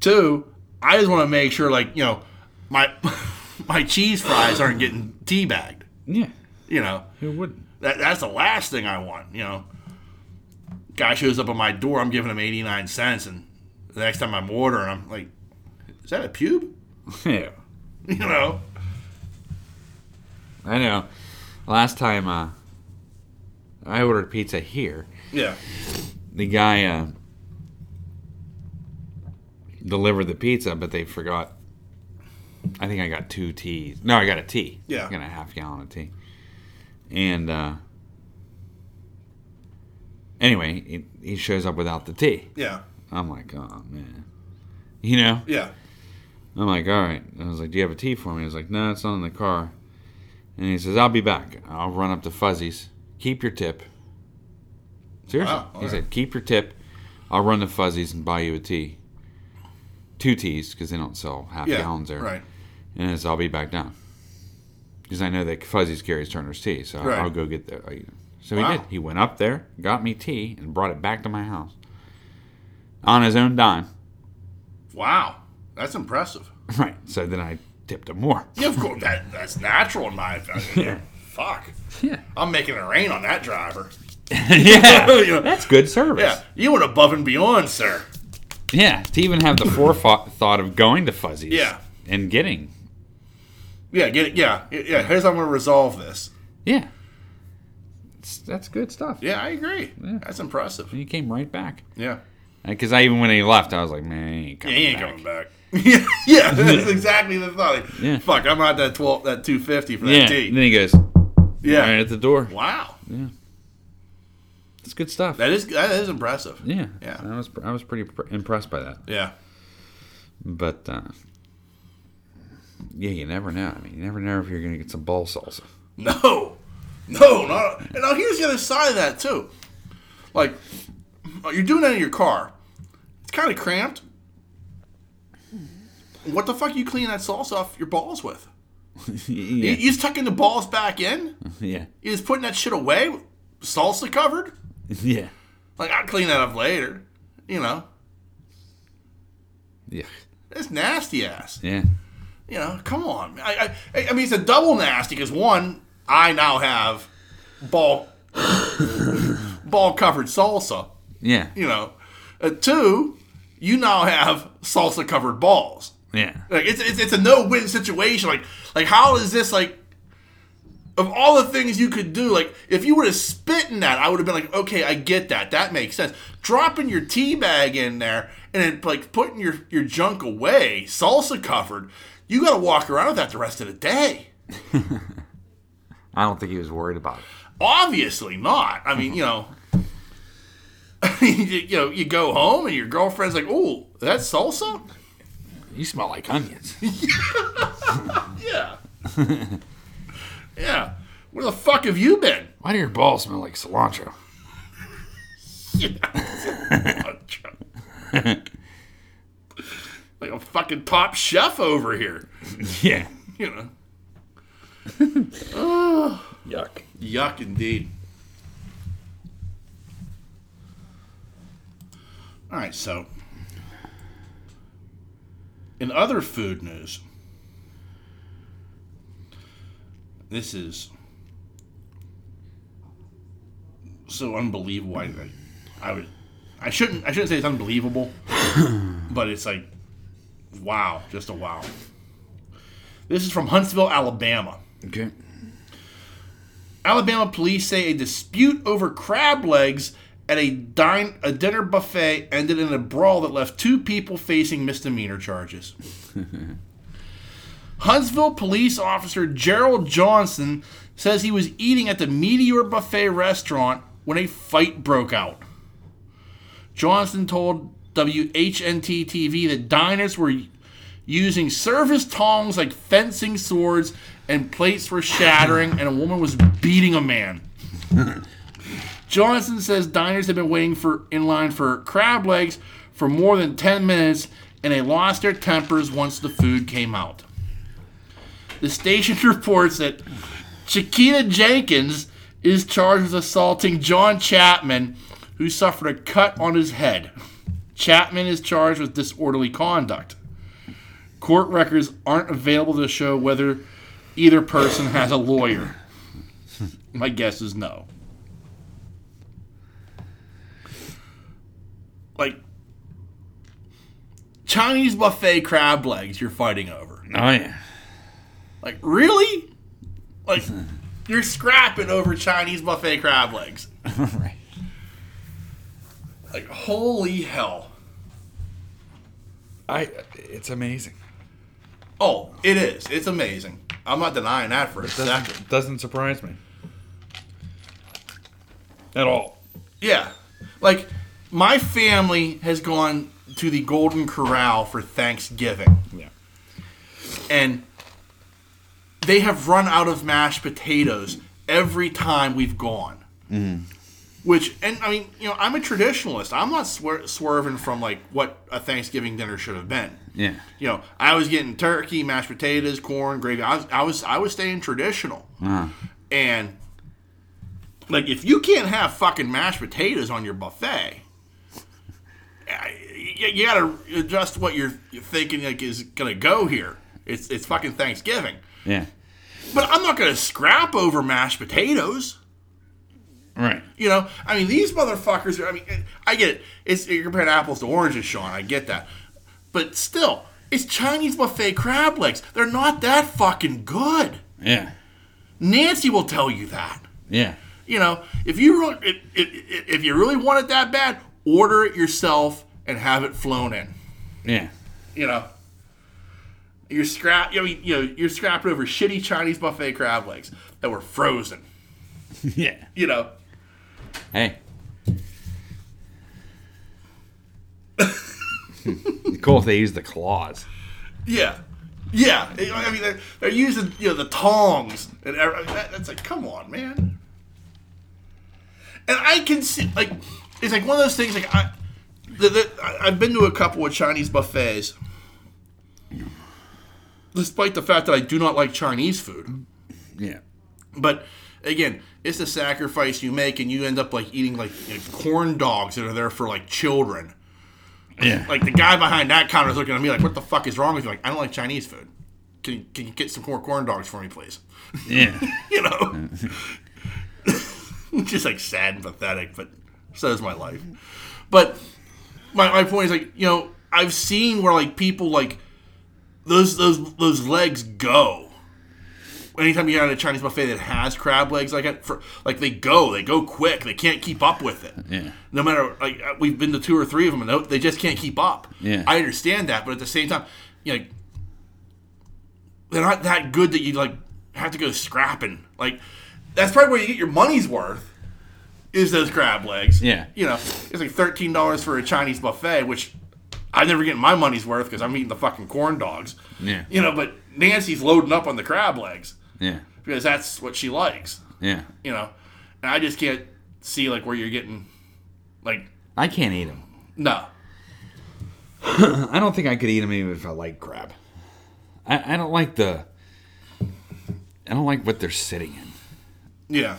two, I just want to make sure, like you know, my my cheese fries aren't getting teabagged. Yeah. You know, Who wouldn't? that that's the last thing I want. You know, guy shows up on my door, I'm giving him 89 cents, and the next time I'm ordering, I'm like, is that a pube? Yeah. You know, I know. Last time uh, I ordered pizza here, yeah, the guy uh, delivered the pizza, but they forgot. I think I got two teas. No, I got a tea. Yeah. I got a half gallon of tea. And uh, anyway, he, he shows up without the tea. yeah, I'm like, oh man, you know. yeah. I'm like, all right. I was like, do you have a tea for me? He was like, no, it's not in the car. And he says, I'll be back. I'll run up to Fuzzy's. Keep your tip. Seriously. Wow, he right. said, keep your tip. I'll run to Fuzzy's and buy you a tea. Two teas, because they don't sell half Yeah, gallons there. right. And he says, I'll be back down. Because I know that Fuzzy's carries Turner's tea, so Right. I'll go get the. Uh, I- So Wow. he did. He went up there, got me tea, and brought it back to my house. On his own dime. Wow, that's impressive. Right. So then I tipped him more. Yeah, of course, that that's natural in my opinion. Yeah. Fuck, Yeah. I'm making it rain on that driver. yeah. You know, That's good service. yeah, you went above and beyond, sir. Yeah, to even have the forethought of going to Fuzzy's. Yeah. And getting. Yeah, get it. Yeah, yeah. Here's how I'm going to resolve this. Yeah. It's, that's good stuff. Yeah, I agree. Yeah. That's impressive. And he came right back. Yeah. Uh, because I even when he left, I was like, man, he ain't Yeah, coming he ain't back. coming back. Yeah, yeah, that's exactly the thought. Like, Yeah. Fuck, I'm not that twelve, that two fifty for that Yeah. And then he goes, Yeah. right at the door. Wow, Yeah. It's good stuff. that is that is impressive. yeah. Yeah. I was I was pretty pr- impressed by that. Yeah. But uh, yeah, you never know. I mean, you never know if you're gonna get some ball salsa. No, no, not. And now here's the other side of that too. Like, you're doing that in your car. It's kind of cramped. What the fuck are you clean that sauce off your balls with? You, yeah. you just tucking the balls back in? Yeah. You just putting that shit away, salsa covered? Yeah. Like I'll clean that up later. You know, Yeah. it's nasty ass. Yeah. You know, come on. I I, I mean, it's a double nasty because one, I now have ball ball covered salsa. Yeah. You know, uh, two, you now have salsa covered balls. Yeah. Like it's, it's it's a no win situation. Like like how is this like? Of all the things you could do, like if you would have spit in that, I would have been like, okay, I get that. That makes sense. Dropping your tea bag in there and then like putting your your junk away, salsa covered. You got to walk around with that the rest of the day. I don't think he was worried about it. Obviously not. I mean, you know, you, you know, you go home and your girlfriend's like, "Oh, that's salsa." You smell like onions. Yeah. yeah. Where the fuck have you been? Why do your balls smell like cilantro? like a fucking top chef over here. Yeah. You know. Yuck. Yuck indeed. All right, so in other food news, this is so unbelievable. I, I, would, I shouldn't, I shouldn't say it's unbelievable, but it's like, wow, just a wow. This is from Huntsville, Alabama. Okay. Alabama police say a dispute over crab legs at a dine a dinner buffet ended in a brawl that left two people facing misdemeanor charges. Huntsville police officer Gerald Johnson says he was eating at the Meteor Buffet restaurant when a fight broke out. Johnson told WHNT TV that diners were using service tongs like fencing swords and plates were shattering and a woman was beating a man. Johnson says diners have been waiting for in line for crab legs for more than 10 minutes and they lost their tempers once the food came out. The station reports that Chiquita Jenkins is charged with assaulting John Chapman, who suffered a cut on his head. Chapman is charged with disorderly conduct. Court records aren't available to show whether either person has a lawyer. My guess is no. Like Chinese buffet crab legs you're fighting over. Oh yeah. Like, really? Like, you're scrapping over Chinese buffet crab legs. right. Like, holy hell. I. It's amazing. Oh, it is. It's amazing. I'm not denying that for a second. Doesn't, doesn't surprise me. At all. Yeah. Like, my family has gone to the Golden Corral for Thanksgiving. Yeah. and they have run out of mashed potatoes every time we've gone. Mm-hmm. Which, and I mean, you know, I'm a traditionalist. I'm not swer- swerving from like what a Thanksgiving dinner should have been. Yeah. You know, I was getting turkey, mashed potatoes, corn, gravy. I was, I was, I was staying traditional. Uh-huh. And like, if you can't have fucking mashed potatoes on your buffet, I- you, gotta adjust what you're, you're thinking like is gonna go here. It's it's fucking Thanksgiving. Yeah. But I'm not gonna scrap over mashed potatoes. Right. You know, I mean, these motherfuckers are. I mean, I get it. It's you're comparing apples to oranges, Sean. I get that, but still, it's Chinese buffet crab legs. They're not that fucking good. Yeah. Nancy will tell you that. Yeah. You know, if you really, if, if, if you really want it that bad, order it yourself and have it flown in. Yeah. You know, you're scrap. I mean, you know, you're scrapping over shitty Chinese buffet crab legs that were frozen. Yeah. You know, Hey. cool if they use the claws. Yeah, yeah. I mean, they're, they're using you know the tongs and every- that, that's like, come on, man. And I can see like it's like one of those things like I, the, the, I've been to a couple of Chinese buffets, despite the fact that I do not like Chinese food. Yeah. But again, it's the sacrifice you make, and you end up like eating like, you know, corn dogs that are there for like children. Yeah. Like the guy behind that counter is looking at me like, "What the fuck is wrong with you?" Like, I don't like Chinese food. Can you, can you get some more corn dogs for me, please? yeah. You know, just like sad and pathetic, but so is my life. But my, my point is like, you know, I've seen where like people like those those those legs go. Anytime you're at a Chinese buffet that has crab legs like for, like they go, they go quick. They can't keep up with it. Yeah. No matter like uh, we've been to two or three of them, and they- they just can't keep up. Yeah. I understand that, but at the same time, you know, they're not that good that you like have to go scrapping. Like that's probably where you get your money's worth. Is those crab legs? Yeah. You know, it's like thirteen dollars for a Chinese buffet, which I never get my money's worth because I'm eating the fucking corn dogs. Yeah. You know, but Nancy's loading up on the crab legs Yeah. because that's what she likes. Yeah. You know, and I just can't see like where you're getting, like, I can't eat them. no. I don't think I could eat them even if I like crab. I, I don't like the. I don't like what they're sitting in. Yeah.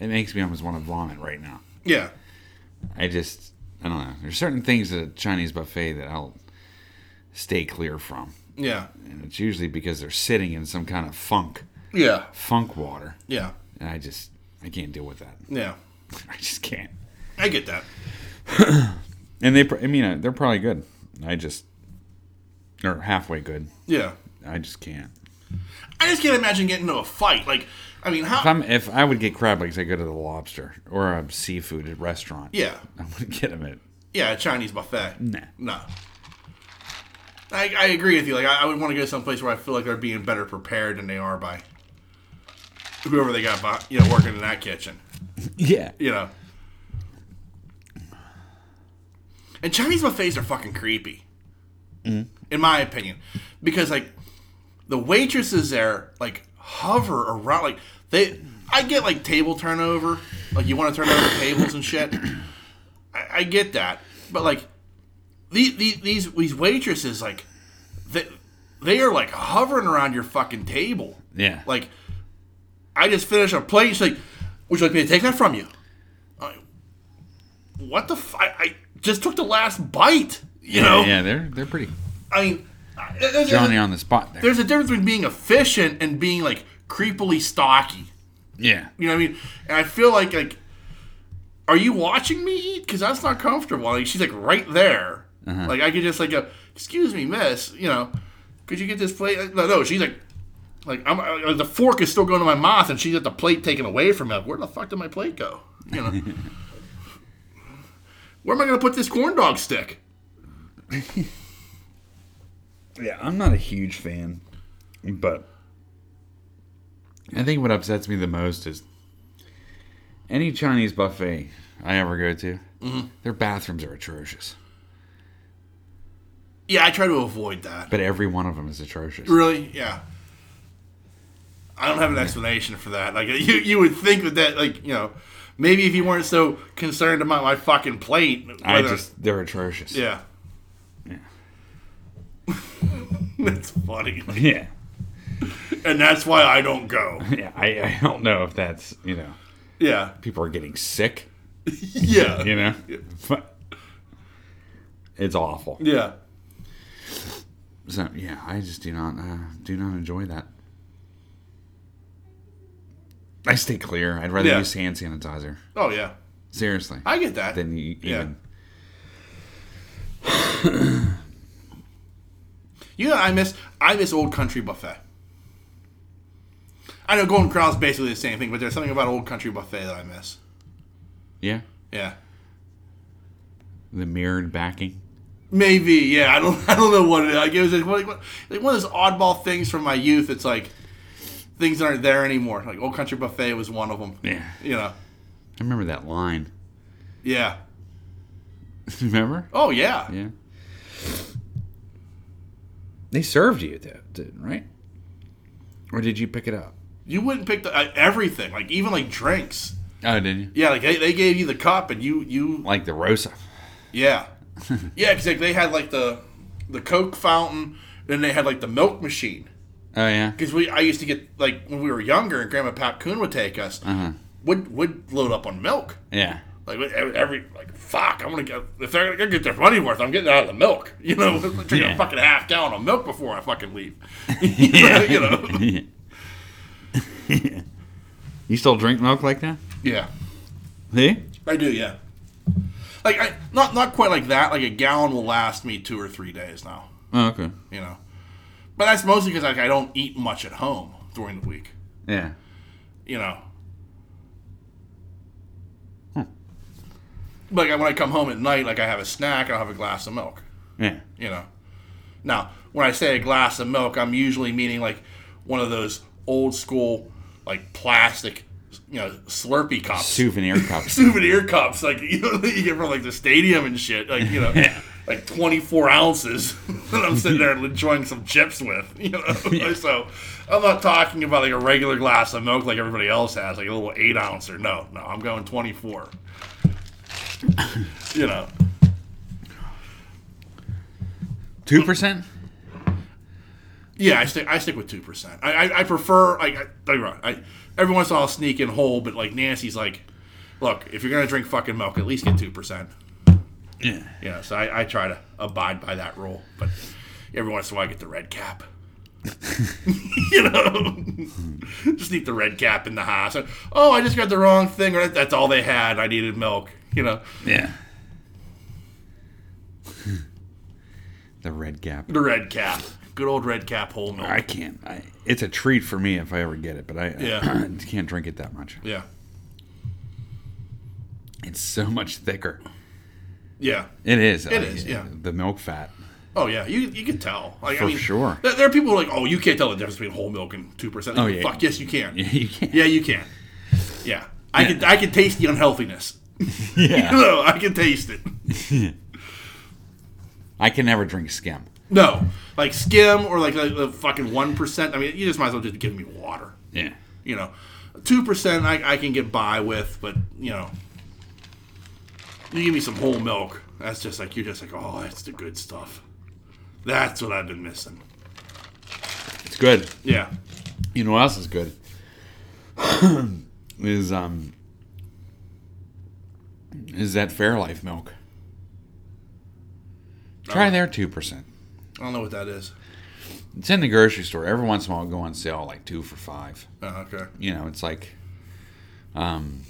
It makes me almost want to vomit right now. Yeah. I just. I don't know. There's certain things at a Chinese buffet that I'll stay clear from. Yeah. And it's usually because they're sitting in some kind of funk, Yeah. funk water. Yeah. And I just. I can't deal with that. Yeah. I just can't. I get that. And they, I mean, uh, they're probably good. I just, or halfway good. Yeah. I just can't. I just can't imagine getting into a fight. Like, I mean, how? If I'm if I would get crab legs, I go to the lobster or a seafood restaurant. yeah, I wouldn't get them at. yeah, a Chinese buffet. Nah. No. I, I agree with you. Like, I, I would want to go someplace where I feel like they're being better prepared than they are by whoever they got, by, you know, working in that kitchen. Yeah. You know. And Chinese buffets are fucking creepy, mm-hmm. in my opinion, because like the waitresses there like hover around, like they. I get like table turnover, like you want to turn over tables and shit. I, I get that, but like these these these waitresses like they they are like hovering around your fucking table. Yeah. Like I just finished a plate. She's like, "Would you like me to take that from you?" Like, what the? F- I, I just took the last bite. You yeah, know. yeah, they're they're pretty I mean, there's, Johnny on the spot there. there's a difference between being efficient and being like creepily stocky. Yeah. You know what I mean? And I feel like like, are you watching me eat? Because that's not comfortable. Like she's like right there. Uh-huh. Like I could just like go, excuse me, miss. You know, could you get this plate? No, no. She's like, like I'm uh, the fork is still going to my mouth, and she's got the plate taken away from me. Like, Where the fuck did my plate go? You know. Where am I going to put this corn dog stick? Yeah, I'm not a huge fan, but I think what upsets me the most is any Chinese buffet I ever go to, mm-hmm. their bathrooms are atrocious. Yeah, I try to avoid that. But every one of them is atrocious. Really? Yeah. I don't have an explanation for that. Like you, you would think that that like you know, maybe if you weren't so concerned about my fucking plate. I just they're atrocious. yeah. That's funny, Yeah. and that's why I don't go. Yeah. I, I don't know if that's you know Yeah, people are getting sick. yeah, You know, it's awful. yeah. So yeah, I just do not uh, do not enjoy that. I stay clear. I'd rather Yeah. use hand sanitizer. Oh yeah, Seriously. I get that. than you Yeah. You know, I miss I miss Old Country Buffet. I know Golden Corral's basically the same thing, but there's something about Old Country Buffet that I miss. Yeah. Yeah. The mirrored backing. Maybe, yeah. I don't, I don't know what it is. Like, it was like, like one of those oddball things from my youth. It's like things aren't there anymore. Like Old Country Buffet was one of them. Yeah. You know. I remember that line. Yeah. remember? Oh yeah. Yeah. They served you that, did right? Or did you pick it up? You wouldn't pick the, uh, everything, like even like drinks. Oh, did you? Yeah, like they, they gave you the cup and you you Like the Rosa. yeah yeah because like, they had like the the Coke fountain, then they had like the milk machine. Oh yeah. Because we I used to get like when we were younger and Grandma Pat Coon would take us. Would would load up on milk. Yeah. Like every, every like fuck, I'm gonna get if they're gonna get their money worth, I'm getting out of the milk. You know, drinking Yeah. a fucking half gallon of milk before I fucking leave. Yeah. you know. You still drink milk like that? Yeah, See? I do. Yeah. Like I not not quite like that. Like a gallon will last me two or three days now. Oh, okay. You know, but that's mostly because like I don't eat much at home during the week. Yeah. You know. Like when I come home at night, like I have a snack, I'll have a glass of milk. Yeah. you know. Now, when I say a glass of milk, I'm usually meaning like one of those old school, like plastic, you know, Slurpee cups, Souvenir cups. souvenir cups, like you know that you get from like the stadium and shit, like you know, Yeah. like 24 ounces. that I'm sitting there enjoying some chips with, you know. so I'm not talking about like a regular glass of milk like everybody else has, like a little eight ouncer. No, no, I'm going 24. you know. Two percent? Yeah, I stick. I stick with two percent. I, I I prefer. Like, I, don't get wrong. I every once in a while I'll sneak in whole, but like Nancy's like, look, if you're gonna drink fucking milk, at least get two percent. Yeah. Yeah, so I, I try to abide by that rule, but every once in a while I get the red cap. you know, just eat the red cap in the house. Oh, I just got the wrong thing. Or that's all they had. I needed milk. You know, Yeah. the red cap. the red cap. good old red cap whole milk. I can't. I, it's a treat for me if I ever get it, but I, Yeah. I can't drink it that much. yeah, It's so much thicker. yeah. It is. It uh, is, yeah. The milk fat. Oh yeah, you you can tell. Like, I For mean, sure. There, there are people who are like, oh, you can't tell the difference between whole milk and two percent. Oh, yeah. Fuck yes, you can. Yeah, you can. Yeah, you can. Yeah, I can. I can taste the unhealthiness. Yeah. no, I can taste it. I can never drink skim. No, like skim or like the, the fucking one percent. I mean, you just might as well just give me water. Yeah. You know, two percent I, I can get by with, but you know, you give me some whole milk. That's just like you're just like, oh, that's the good stuff. That's what I've been missing. It's good. Yeah. You know what else is good? is um is that Fairlife milk. Try their two percent. I don't know what that is. It's in the grocery store. Every once in a while, it'll go on sale like two for five. Oh, okay. You know, it's like, um,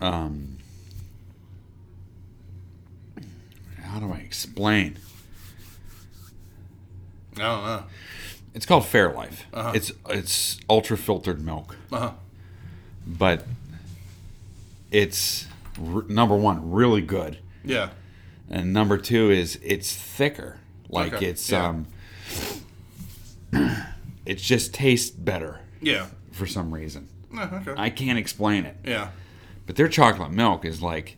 um, how do I explain? I don't know. It's called Fairlife. It's it's ultra filtered milk, Uh huh. but it's r- number one really good, Yeah. and number two is it's thicker. Like Okay, it's yeah. um, it just tastes better Yeah. for some reason. Oh, okay. I can't explain it. yeah. But their chocolate milk is like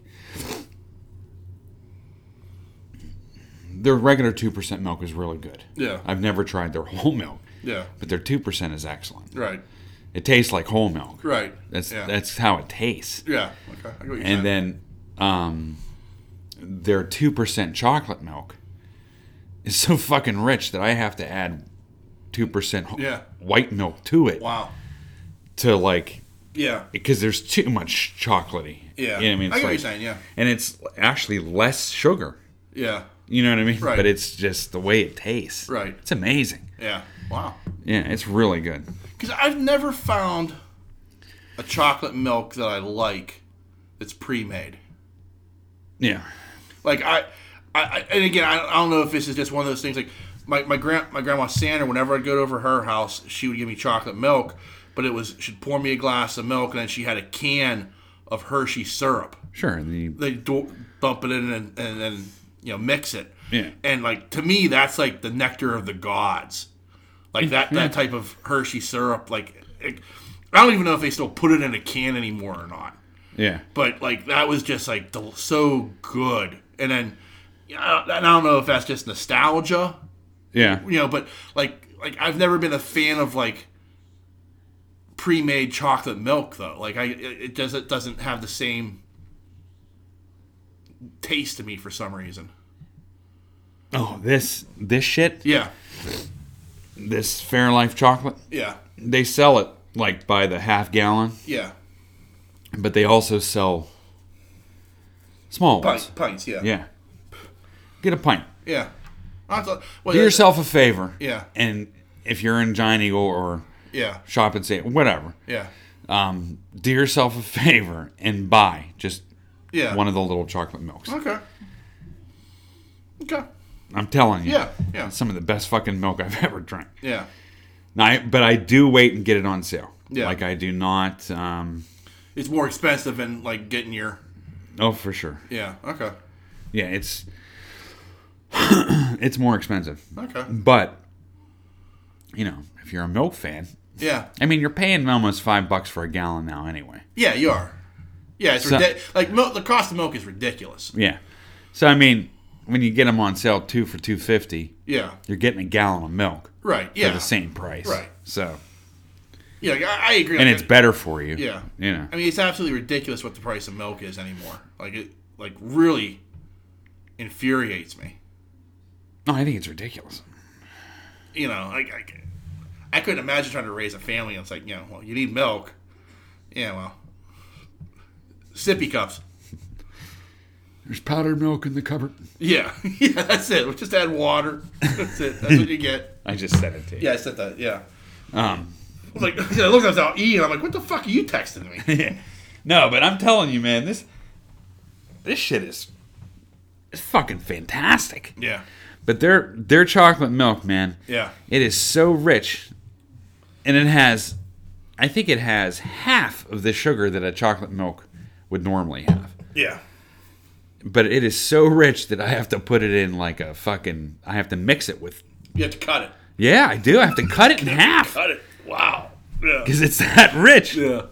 their regular two percent milk is really good. Yeah. I've never tried their whole milk, Yeah. but their two percent is excellent. Right. It tastes like whole milk. Right. That's yeah. that's how it tastes. yeah. Okay. I get what you're And saying. then um, their two percent chocolate milk is so fucking rich that I have to add two percent Yeah. white milk to it wow. to like Yeah. because there's too much chocolatey. Yeah. You know what I mean? I It's get what you're saying. Yeah. and it's actually less sugar. Yeah. You know what I mean? Right. But it's just the way it tastes. Right. It's amazing. Yeah. Wow. Yeah, it's really good. Because I've never found a chocolate milk that I like that's pre-made. Yeah. Like I, I, I and again, I, I don't know if this is just one of those things. Like my my grand my grandma Sandra, whenever I'd go over her house, she would give me chocolate milk, but it was she'd pour me a glass of milk, and then she had a can of Hershey syrup. Sure. And the, They do, dump it in and and then you know mix it. Yeah. And like to me, that's like the nectar of the gods. Like that that type of Hershey syrup. Like it, I don't even know if they still put it in a can anymore or not yeah. but like that was just like so good. And then you know, and I don't know if that's just nostalgia, Yeah. you know, but like like I've never been a fan of like pre-made chocolate milk though. Like I it it does it doesn't have the same taste to me for some reason. Oh, this this shit, Yeah. This Fairlife chocolate, Yeah. they sell it like by the half gallon, Yeah. but they also sell small Pints, ones. pints, yeah. Yeah. Get a pint. Yeah. I thought, well, Do yeah, yourself a favor. Yeah. And if you're in Giant Eagle or Yeah. Shop and Save, whatever, Yeah. um, do yourself a favor and buy just Yeah. one of the little chocolate milks. Okay. Okay. I'm telling you. Yeah. Yeah. Some of the best fucking milk I've ever drank. Yeah. Now, I, but I do wait and get it on sale. Yeah. Like I do not. Um, It's more expensive than like getting your oh, for sure. Yeah. Okay. Yeah, it's it's more expensive. Okay. But you know, if you're a milk fan, Yeah. I mean, you're paying almost five bucks for a gallon now, anyway. Yeah, you are. Yeah, it's So- ridi- like milk, the cost of milk is ridiculous. Yeah. So I mean, when you get them on sale two for two fifty, Yeah. you're getting a gallon of milk Right. for Yeah. the same price. Right. So Yeah, like, I, I agree. and Like, it's better for you. Yeah. You know. I mean, it's absolutely ridiculous what the price of milk is anymore. Like it, like really infuriates me. No, I think it's ridiculous. You know, like I, I couldn't imagine trying to raise a family. And it's like, you know, well, you need milk. Yeah, well, sippy cups. There's powdered milk in the cupboard. Yeah, yeah, that's it. We'll just add water. That's it. That's what you get. I just said it to you. Yeah, I said that. Yeah. Um, I was like, I looked at that E, and I'm like, what the fuck are you texting me? no, but I'm telling you, man, this this shit is it's fucking fantastic. yeah. But their their chocolate milk, man, Yeah. it is so rich, and it has, I think it has half of the sugar that a chocolate milk would normally have. Yeah. But it is so rich that I have to put it in like a fucking. I have to mix it with. You have to cut it. Yeah, I do. I have to cut it in half Cut it. Wow. Yeah. because it's that rich. Yeah.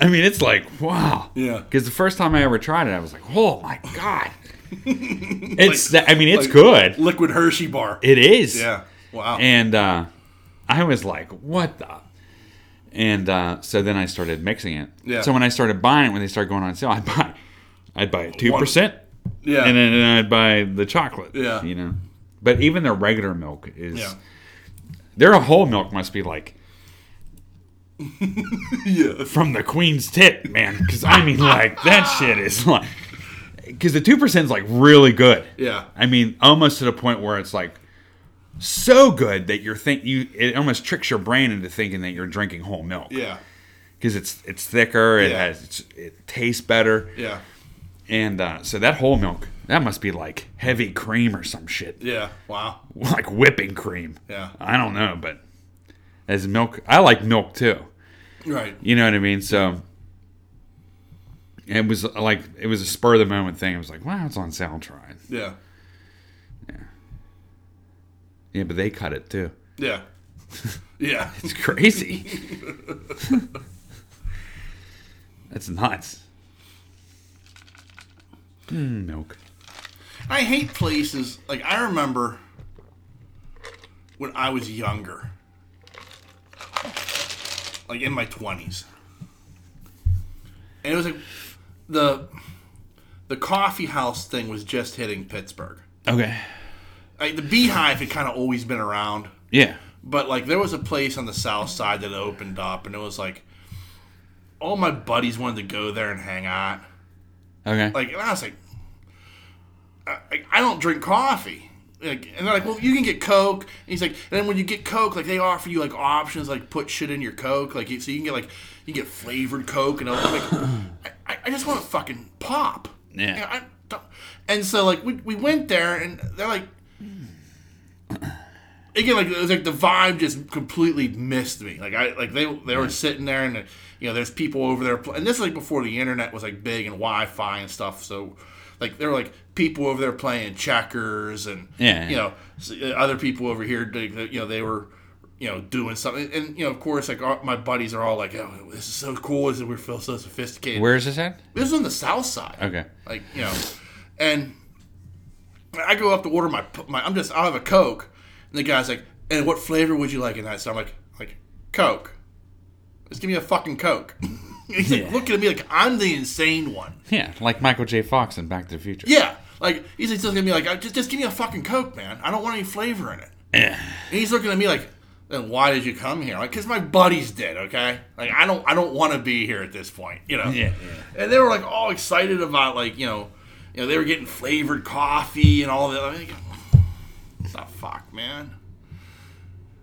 I mean, it's like wow. Yeah. Because the first time I ever tried it, I was like, oh my god. it's. that, I mean, it's like- good. Liquid Hershey bar. It is. Yeah. Wow. And uh, I was like, what the? And uh, so then I started mixing it. Yeah. So when I started buying it, when they started going on sale, I'd buy, I'd buy two percent, yeah. and then I'd buy the chocolate. Yeah. You know. But even their regular milk is. yeah. Their whole milk must be like Yeah. from the queen's tit, man. Because I mean, like that shit is like. Because the two percent is like really good. Yeah. I mean, almost to the point where it's like so good that you're think you it almost tricks your brain into thinking that you're drinking whole milk. Yeah. Because it's it's thicker, it Yeah. has it's, it tastes better, Yeah. And uh, so that whole milk that must be like heavy cream or some shit, Yeah. Wow. like whipping cream. Yeah. I don't know, but as milk, I like milk too. Right. You know what I mean? So it was like it was a spur of the moment thing. I was like, wow, it's on sale. Try it. Yeah. Yeah, but they cut it too. Yeah. Yeah. It's crazy. That's nuts. Mm, milk. I hate places like I remember when I was younger, like in my twenties, and it was like the the coffee house thing was just hitting Pittsburgh. Okay. Like the Beehive had kind of always been around, Yeah. but like there was a place on the south side that opened up, and it was like all my buddies wanted to go there and hang out. Okay. Like, and I was like, I, I- don't drink coffee. Like, and they're like, well, you can get Coke. And he's like, and then when you get Coke, like they offer you like options, like put shit in your Coke, like so you can get like you can get flavored Coke, and I'm like, I, I just want to fucking pop. Yeah. And, I don't, and so like we, we went there, and they're like. Again, like it was like the vibe just completely missed me. Like I like they they were sitting there and you know there's people over there and this is like before the internet was like big and Wi-Fi and stuff. So like there were like people over there playing checkers and Yeah. you know uh, other people over here you know they were you know doing something and you know of course like all, my buddies are all like oh this is so cool is we feel so sophisticated. Where is this at? This is on the south side. Okay. Like you know, and I go up to order my my. I'm just I'll have a Coke, and the guy's like, "And what flavor would you like in that?" So I'm like, like Coke. Just give me a fucking Coke. He's like Yeah. looking at me like I'm the insane one. Yeah, like Michael J. Fox in Back to the Future. Yeah, like he's just looking at me like, just just give me a fucking Coke, man. I don't want any flavor in it. Yeah. And he's looking at me like, then why did you come here? Like, cause my buddies did. Okay, like I don't, I don't want to be here at this point. You know. Yeah, yeah. And they were like all excited about like you know, you know they were getting flavored coffee and all that. I'm like, what the fuck, man.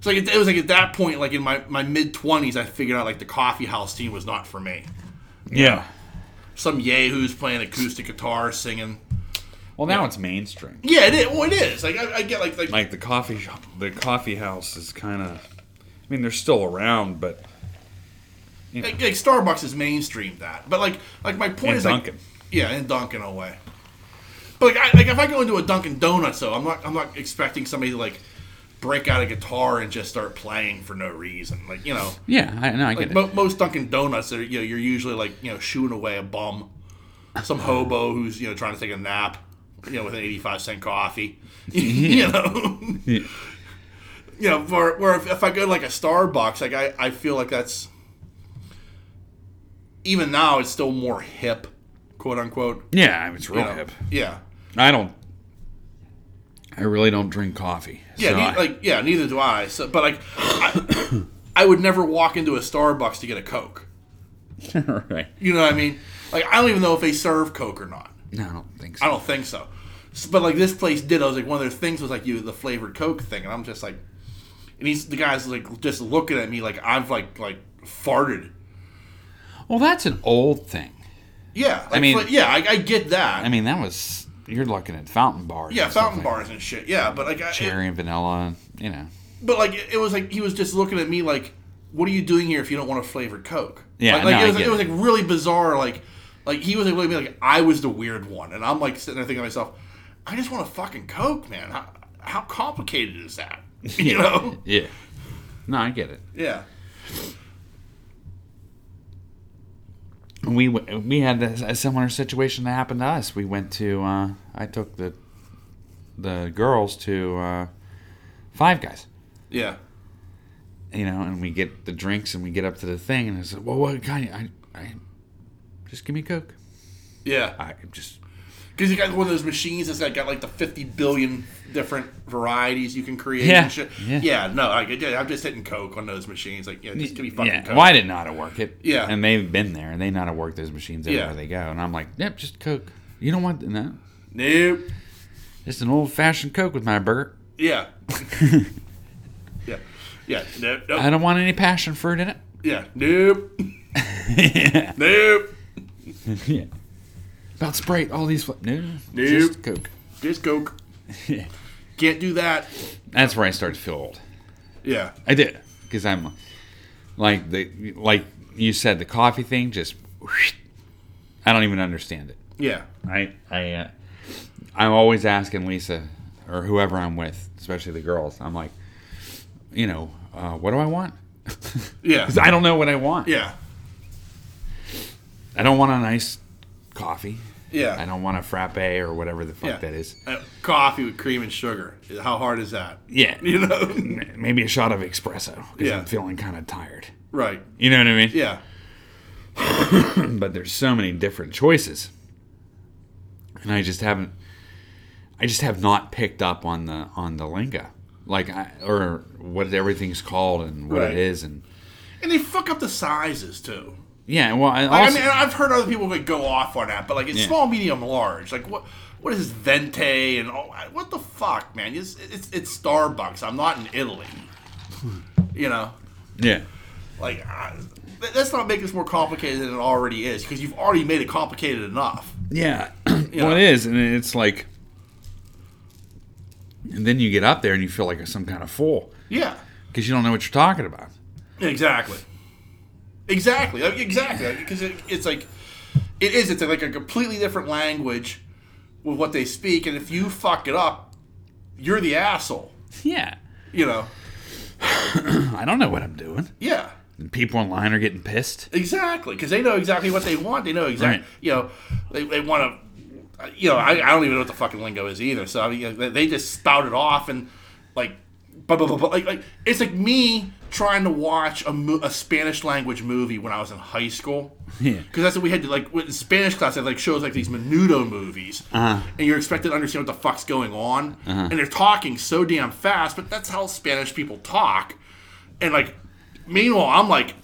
So like, it was like at that point, like in my, my mid twenties, I figured out like the coffee house scene was not for me. Yeah. Some yahoos playing acoustic guitar, singing. Well, now it's mainstream. Yeah, it is. Well, it is. Like I, I get like like Like the coffee shop, the coffee house is kind of. I mean, they're still around, but like, like Starbucks is mainstream that, but like like my point And is like Dunkin'. like yeah, and Dunkin' away. But like I, like if I go into a Dunkin' Donuts though, I'm not I'm not expecting somebody to like break out a guitar and just start playing for no reason. Like you know, yeah, I know I like get mo- it. most Dunkin' Donuts, are, you know, you're usually like you know shooing away a bum, some hobo who's you know trying to take a nap, you know, with an 85 cent coffee, you know. Yeah. You know, where, where if, if I go to like a Starbucks, like I, I feel like that's even now it's still more hip, quote unquote. Yeah, it's you know? hip. Yeah, I don't. I really don't drink coffee. yeah, so ne- I- like yeah, neither do I. So, but like, I, I would never walk into a Starbucks to get a Coke. right. You know what I mean? Like I don't even know if they serve Coke or not. No, I don't think so. I don't think so. S- But like this place did. I was like one of their things was like you the flavored Coke thing, and I'm just like, and he's the guy's like just looking at me like I've like like farted. Well, that's an old thing. Yeah, like, mean- fla- yeah, I, I get that. I mean, that was you're looking at fountain bars. Yeah, fountain bars and shit. Yeah, but like, I- cherry and vanilla. You know. but like, it was like he was just looking at me like, "What are you doing here if you don't want a flavored Coke?" Yeah, like, like, no, it I was, get it was like really bizarre. Like, like he was like looking at me like I was the weird one, and I'm like sitting there thinking to myself, "I just want a fucking Coke, man. How, how complicated is that?" You know? Yeah. No, I get it. Yeah. We we had a, similar situation that happened to us. We went to. Uh, I took the the girls to uh, Five Guys. Yeah. you know, and we get the drinks and we get up to the thing and I said, well, what kind? I, I, just give me a coke. Yeah. I just, Because you got one of those machines that's got, like the 50 billion different varieties you can create Yeah, and shit. yeah. no, I, I'm just hitting Coke on those machines. Like, yeah, just give me fucking yeah. Coke. Know how to work it. Yeah. and they've been there and they know how to work those machines everywhere Yeah. they go. And I'm like, yep, just coke. You don't want no, Nope. just an old fashioned coke with my burger. Yeah. yeah. Yeah. Nope. nope. I don't want any passion fruit in it. Yeah. Nope. nope. yeah. About Sprite, all these. fl- No, Nope. just coke. Just Coke. Can't do that. That's where I start to feel old. Yeah. I did because I'm like the like you said the coffee thing just I don't even understand it. Yeah. I I uh, I'm always asking Lisa or whoever I'm with, especially the girls. I'm like, you know, uh, what do I want? Yeah. I don't know what I want. Yeah. I don't want a nice coffee. Yeah. I don't want a frappe or whatever the fuck Yeah. that is. Uh, coffee with cream and sugar. How hard is that? Yeah, You know? maybe a shot of espresso because Yeah. I'm feeling kind of tired. right. You know what I mean? Yeah. but there's so many different choices and i just haven't i just have not picked up on the on the lingo like I, or what everything's called and what Right. it is and And they fuck up the sizes too. Yeah well I also, I mean, I've heard other people like go off on that, but like it's Yeah. small, medium, large. Like what? What is this venti and all? What the fuck, man? It's it's, it's Starbucks. I'm not in Italy. You know, yeah like I, th- let's not make this more complicated than it already is because you've already made it complicated enough. yeah You well know? it is and it's like and then you get up there and you feel like some kind of fool Yeah, because you don't know what you're talking about exactly, exactly, exactly. Because it, it's like it is. It's like a completely different language with what they speak, and if you fuck it up, you're the asshole. yeah You know. i don't know what i'm doing Yeah. and people online are getting pissed Exactly, because they know exactly what they want. They know exactly, Right. you know, they, they want to, you know, I, I don't even know what the fucking lingo is either. So I mean, you know, they, they just spout it off and like, blah, blah, blah, blah, like, like it's like me trying to watch a, mo- a Spanish language movie when I was in high school. Yeah. Because that's what we had to like in Spanish class. They had, like shows like these Menudo movies, Uh-huh. and you're expected to understand what the fuck's going on, and they're talking so damn fast. But that's how Spanish people talk, and like, meanwhile, I'm like,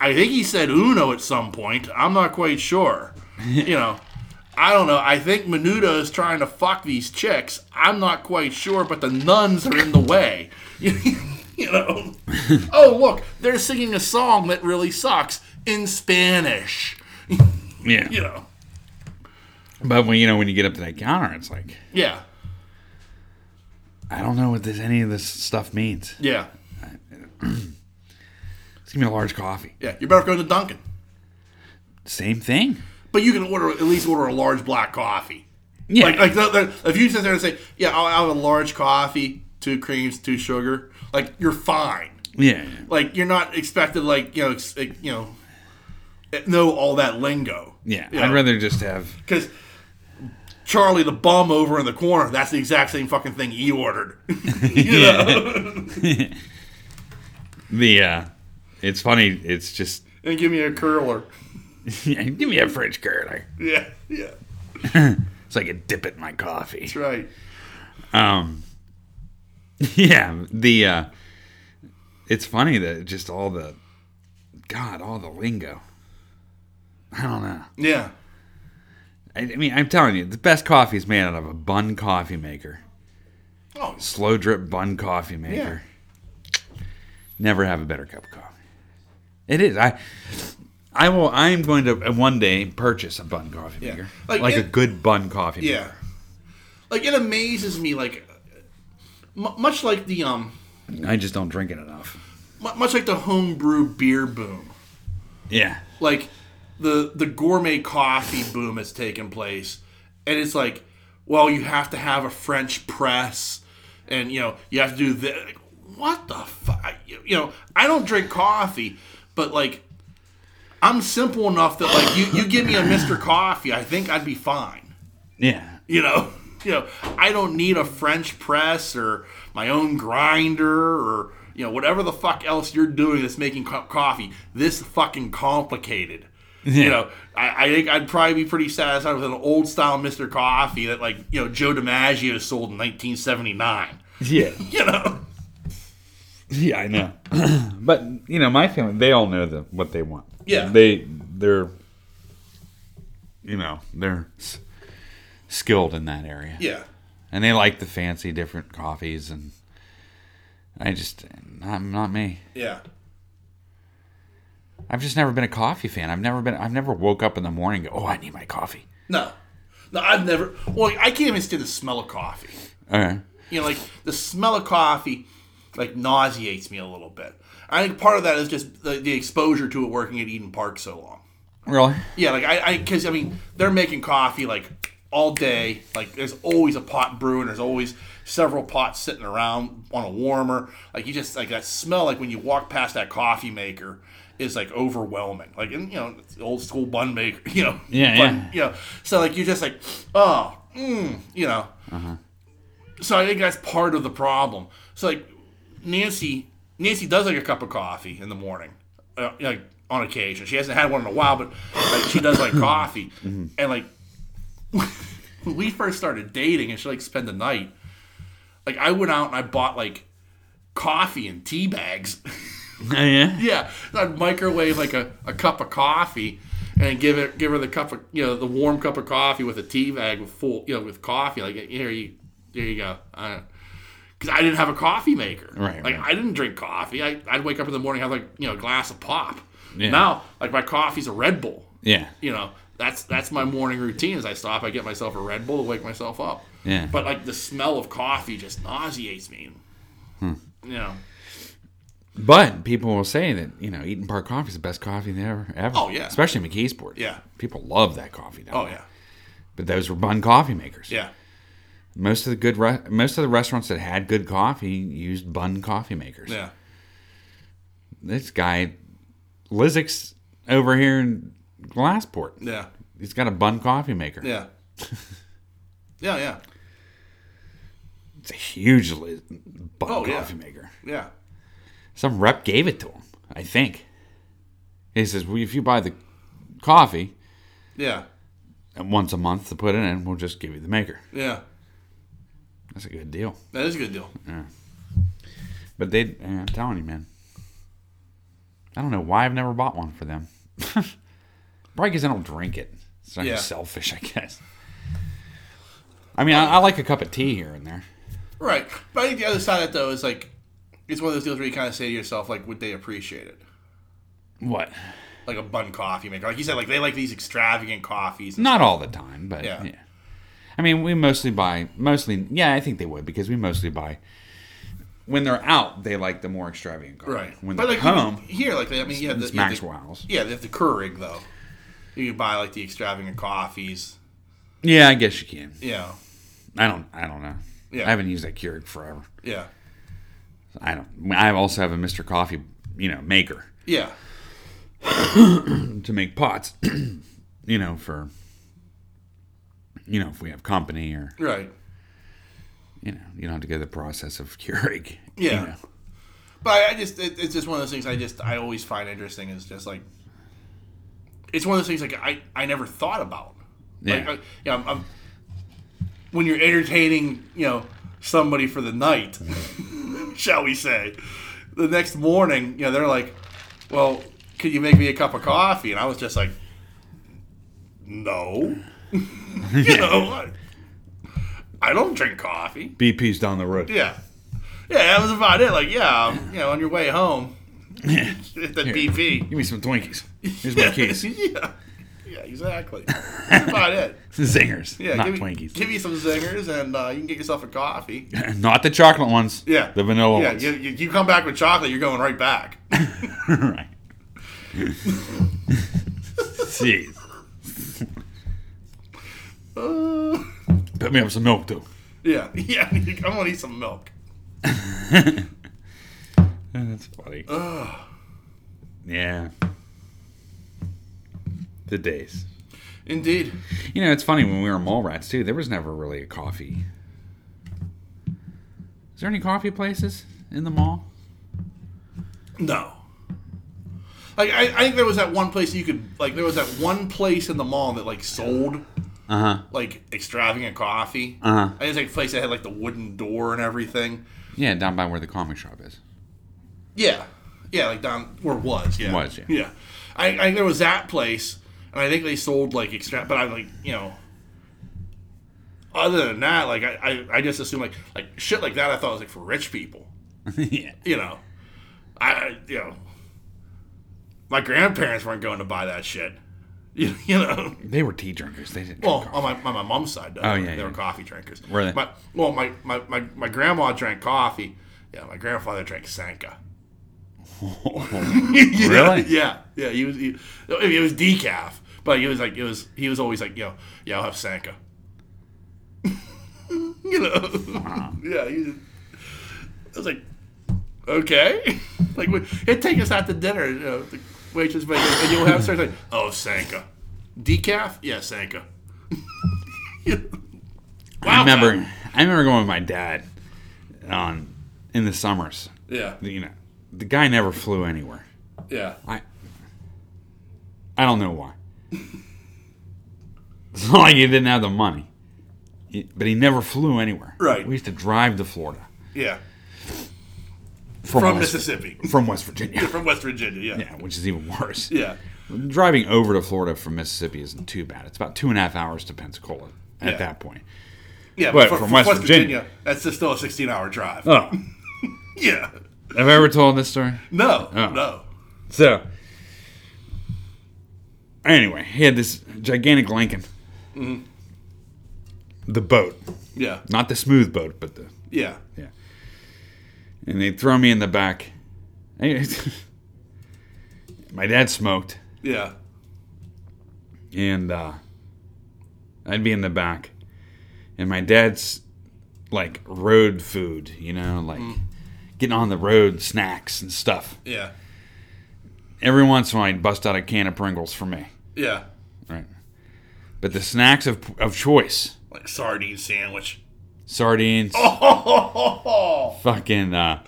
I think he said uno at some point. I'm not quite sure. you know, I don't know. I think Menudo is trying to fuck these chicks. I'm not quite sure, but the nuns are in the way. you know. oh look, they're singing a song that really sucks in Spanish. yeah You know. but when you know when you get up to that counter it's like Yeah. I don't know what this any of this stuff means. Yeah. Just give me a large coffee. Yeah. You're better going to Dunkin'. Same thing. But you can order at least order a large black coffee. Yeah. Like, like the, the, if you sit there and say, "Yeah, I'll have a large coffee, two creams, two sugar," like you're fine. yeah. Like you're not expected, like you know, ex- you know, know all that lingo. Yeah. You I'd rather just have because Charlie the bum over in the corner. That's the exact same fucking thing he ordered. know? the uh it's funny, it's just and give me a cruller. Yeah, give me a French cruller. Yeah, yeah, So I can dip it in my coffee. that's right. Um Yeah, the uh it's funny that just all the God, all the lingo. I don't know. Yeah, I, I mean, I'm telling you, the best coffee is made out of a Bunn coffee maker. oh, Slow drip Bunn coffee maker. Never have a better cup of coffee. It is. I I will I'm going to uh, one day purchase a Bunn coffee Yeah. maker. Like Like, a good Bunn coffee yeah. maker. like it amazes me like m- much like the um I just don't drink it enough. mu- much like the homebrew beer boom Yeah. like the the gourmet coffee boom has taken place and it's like well you have to have a french press and you know you have to do this like, what the fuck you know i don't drink coffee but like i'm simple enough that like you, you give me a mr coffee i think i'd be fine Yeah. you know you know i don't need a french press or my own grinder or you know whatever the fuck else you're doing that's making co- coffee this fucking complicated you know I, I think i'd probably be pretty satisfied with an old style mr coffee that like you know joe dimaggio sold in 1979 Yeah. you know Yeah, I know. but you know, my family, they all know the, what they want. Yeah. They they're you know, they're skilled in that area. yeah And they like the fancy different coffees and I just not not me. yeah I've just never been a coffee fan. I've never been I've never woke up in the morning and go, "Oh, I need my coffee." no no i've never well i can't even stand the smell of coffee Okay. you know, like the smell of coffee, like nauseates me a little bit. I think part of that is just the, the exposure to it working at Eat'n Park so long. Really? Yeah, like I, because I, mean, they're making coffee like all day. Like there's always a pot brewing. There's always several pots sitting around on a warmer. Like you just like that smell. Like when you walk past that coffee maker. Is like overwhelming, like in, you know, it's the old school Bunn maker, you know, Yeah, Bunn- yeah. you know. So like you're just like, oh, mm, you know, so I think that's part of the problem. So like Nancy, Nancy does like a cup of coffee in the morning, uh, like on occasion. She hasn't had one in a while, but like, she does like coffee. And like when we first started dating, and she like spend the night. Like I went out and I bought like coffee and tea bags. Oh, yeah. yeah, I'd microwave like a, a cup of coffee. And give it, give her the cup of, you know, the warm cup of coffee with a tea bag with full, you know, with coffee. Like here you, there you go. Because I didn't have a coffee maker. Right, Like right. I didn't drink coffee. I, I'd wake up in the morning have like you know a glass of pop. Yeah. Now like my coffee's a Red Bull. Yeah. You know that's that's my morning routine. As I stop, I get myself a Red Bull to wake myself up. Yeah. But like the smell of coffee just nauseates me. Hmm. You know. But people will say that you know Eat'n Park coffee is the best coffee they ever ever. Oh, yeah. especially McKeesport. Yeah. people love that coffee. Down Oh there. yeah. but those were Bunn coffee makers. Yeah. most of the good re- most of the restaurants that had good coffee used Bunn coffee makers. Yeah. This guy, Lizix, over here in Glassport, Yeah. he's got a Bunn coffee maker. Yeah. yeah. Yeah. It's a huge li- Bunn Oh, yeah. coffee maker. Yeah. Some rep gave it to him, I think. He says, "Well, if you buy the coffee Yeah. and once a month to put it in, we'll just give you the maker." Yeah. That's a good deal. That is a good deal. Yeah. But they, I'm telling you, man. I don't know why I've never bought one for them. Probably because I don't drink it. It's not Yeah. selfish, I guess. I mean, I, I like a cup of tea here and there. Right. But I think the other side of it though is like it's one of those deals where you kind of say to yourself like, would they appreciate it? What? Like a Bunn coffee maker, like you said, like they like these extravagant coffees. Not all the time, but Yeah. yeah. I mean, we mostly buy mostly. Yeah, I think they would because we mostly buy when they're out. They like the more extravagant coffee. Right. When but they're like home, here, like I mean, yeah, the, it's the- Maxwell's. Yeah, they have the Keurig though. You can buy like the extravagant coffees. Yeah, I guess you can. Yeah. I don't. I don't know. Yeah. I haven't used that Keurig forever. Yeah. I don't. I also have a Mr. Coffee, you know, maker Yeah. to make pots. you know, for you know, if we have company or Right. you know, you don't have to go the process of Keurig. Yeah. You know. But I, I just it, it's just one of those things I just I always find interesting is just like it's one of those things like I I never thought about. Yeah. Like, I, yeah, I'm, I'm, when you're entertaining, you know, somebody for the night, shall we say, the next morning, you know, they're like, "Well, could you make me a cup of coffee?" And I was just like, "No," you know, I, I don't drink coffee. BP's down the road. Yeah. Yeah, that was about it. Like, yeah, you know, on your way home, hit the BP. Give me some Twinkies. Here's my keys. yeah. Yeah, exactly. That's about it. Zingers, Yeah, not give, me- Twinkies. give me some zingers, and uh, you can get yourself a coffee. not the chocolate ones. Yeah, the vanilla Yeah, ones. you, you, you come back with chocolate, you're going right back. right. Jeez. Uh, Put me up some milk too. yeah, yeah. I'm gonna eat some milk. That's funny. Yeah. The days. Indeed. You know, it's funny when we were mall rats too. There was never really a coffee. Is there any coffee places in the mall? No. Like I, I think there was that one place you could like there was that one place in the mall that like sold Uh huh. like extravagant coffee. Uh huh. I think it's like a place that had like the wooden door and everything. Yeah, down by where the comic shop is. Yeah, yeah, like down where it was. Yeah, Was, yeah. yeah. I, I think there was that place, and I think they sold like extra. But I like you know. Other than that, like I, I, I just assume like like shit like that. I thought was like for rich people. yeah. You know, I you know. My grandparents weren't going to buy that shit. You, you know. They were tea drinkers. They didn't. Well, drink on my, on my mom's side, though, Oh, yeah, they were coffee drinkers. Were they? My, well, my, my, my, my grandma drank coffee. Yeah, my grandfather drank Sanka. coffee. Really? Yeah, yeah. He was he, it was decaf, but he was like it was he was always like yo yeah I'll have Sanka. you know, yeah. He was, I was like, okay, like we- he'd take us out to dinner. You know, the waitress make and you'll have starts like oh Sanka, decaf, yeah Sanka. Wow. I remember. I remember going with my dad on in the summers. Yeah, You know, the guy never flew anywhere. yeah. I I don't know why. It's not like he didn't have the money, He- but he never flew anywhere. Right. We used to drive to Florida Yeah, from, from West, Mississippi, from West Virginia. from West Virginia. Yeah, Yeah, which is even worse. yeah, Driving over to Florida from Mississippi isn't too bad. It's about two and a half hours to Pensacola at Yeah. that point. yeah. But for- from for West Virginia. that's just still a sixteen-hour drive. Oh, Yeah, have I ever told this story? no, Oh. no. So, anyway, he had this gigantic Lincoln. Mm-hmm. The boat, Yeah, not the smooth boat, but the yeah, Yeah. and they'd throw me in the back. My dad smoked, yeah, and uh, I'd be in the back, and my dad's like road food, you know, like getting on the road snacks and stuff. yeah, Every once in a while, he'd bust out a can of Pringles for me, yeah. right? But the snacks of of choice, Like sardine sandwich. sardines, Oh, fucking uh,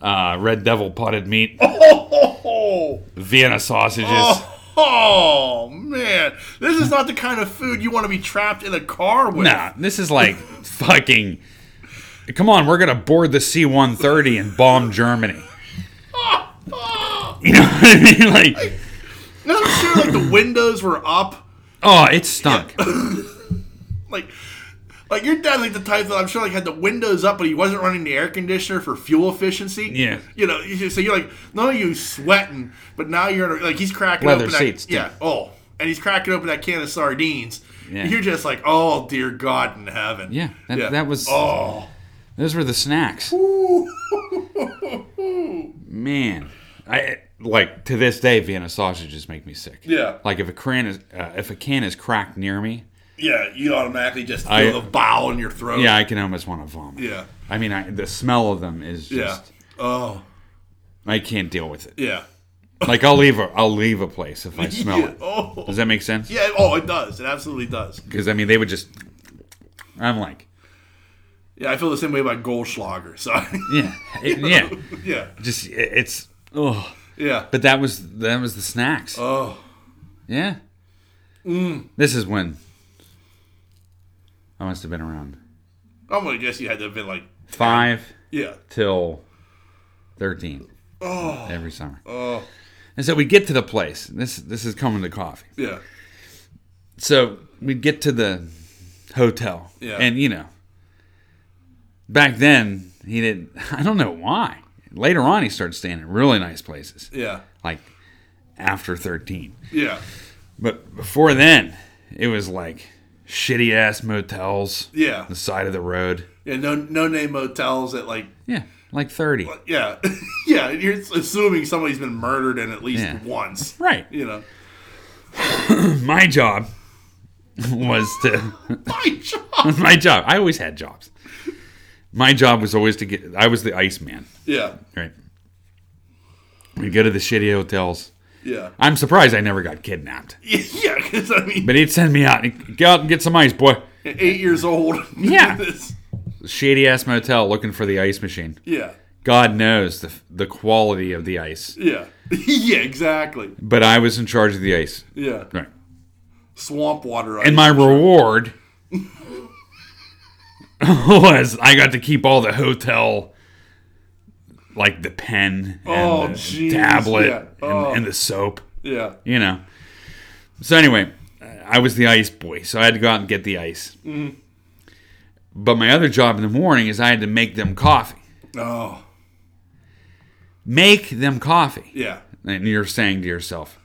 uh, red devil potted meat, oh, Vienna sausages. oh, man! This is not the kind of food you want to be trapped in a car with. Nah, this is like fucking. Come on, we're gonna board the C one thirty and bomb Germany. You know what I mean? Like, No, I'm sure like the windows were up. oh, it stunk. Like, like your dad like the type that I'm sure like had the windows up, but he wasn't running the air conditioner for fuel efficiency. Yeah. You know, so you're like, not only you sweating, but now you're in a, like he's cracking Leather open seats, That, yeah. Oh, and he's cracking open that can of sardines. Yeah. You're just like, oh dear God in heaven. Yeah, that, that was. Oh. Those were the snacks. Man, I like to this day Vienna sausages make me sick. Yeah. Like if a can is uh, if a can is cracked near me, Yeah, you automatically just feel I- the bowel in your throat. yeah, I can almost want to vomit. Yeah. I mean, I, the smell of them is just. Yeah. Oh. I can't deal with it. Yeah. Like I'll leave a I'll leave a place if I smell Yeah. it. Oh. Does that make sense? Yeah. Oh, it does. It absolutely does. Because I mean, they would just. I'm like, Yeah, I feel the same way about Goldschlager. So. yeah, it- yeah, yeah. just it- it's oh. Yeah. But that was that was the snacks. Oh. Yeah. Mm. This is when I must have been around I'm gonna guess you had to have been like. five Yeah. till thirteen Oh. every summer. Oh. And so we get to the place. This this is coming to coffee. Yeah. So we'd get to the hotel. Yeah. And you know, back then he didn't. I don't know why. Later on, he started staying in really nice places, Yeah. like after thirteen. Yeah. But before then, it was like shitty ass motels, Yeah. the side of the road. Yeah, no no name motels at like Yeah, like 30. yeah. yeah, you're assuming somebody's been murdered in at least Yeah. once. Right. You know. My job was to My job. my job. I always had jobs. My job was always to get I was the ice man, Yeah. right? We go to the shitty hotels. Yeah. I'm surprised I never got kidnapped. Yeah, because I mean, But he'd send me out. Go out and get some ice, boy. eight years old. Yeah. This- Shady ass motel looking for the ice machine. yeah. God knows the the quality of the ice. Yeah. yeah, exactly. But I was in charge of the ice. Yeah. Right. Swamp water. And my reward was I got to keep all the hotel, like the pen and Oh, the tablet yeah. Oh. and, and the soap, Yeah. you know. So anyway, I was the ice boy, so I had to go out and get the ice. Mm-hmm. But my other job in the morning is I had to make them coffee. Oh. Make them coffee. Yeah. And you're saying to yourself,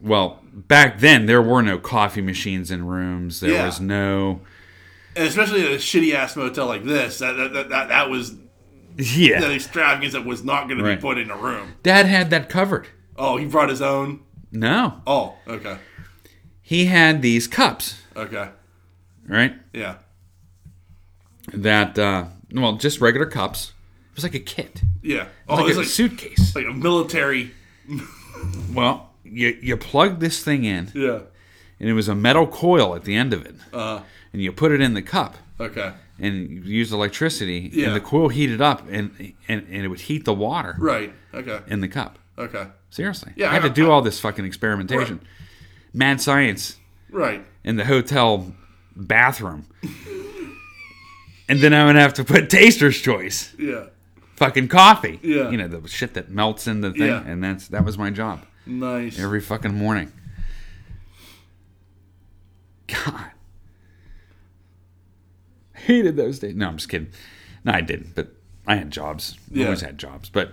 well, back then there were no coffee machines in rooms. There Yeah. was no. And especially at a shitty ass motel like this, that that, that, that, that was Yeah. that extravagance that was not going to be put in a room. Dad had that covered. Oh, he brought his own. No. Oh, okay, He had these cups, okay, right? yeah, That, uh, well, just regular cups. It was like a kit. yeah. It Oh, was like a like, suitcase. like a military. Well, you, you plug this thing in, Yeah. and it was a metal coil at the end of it. Uh, And you put it in the cup, okay. and you use electricity, Yeah. and the coil heated up, and, and, and it would heat the water Right. Okay. in the cup. Okay. Seriously. Yeah, I had to do I- all this fucking experimentation. Mad science Right. in the hotel bathroom. and then I would have to put taster's choice. Yeah. Fucking coffee. Yeah. You know, the shit that melts in the thing. Yeah. And that's that was my job. Nice. Every fucking morning. God. Hated those days. No, I'm just kidding. No, I didn't, but I had jobs. Yeah. Always had jobs. But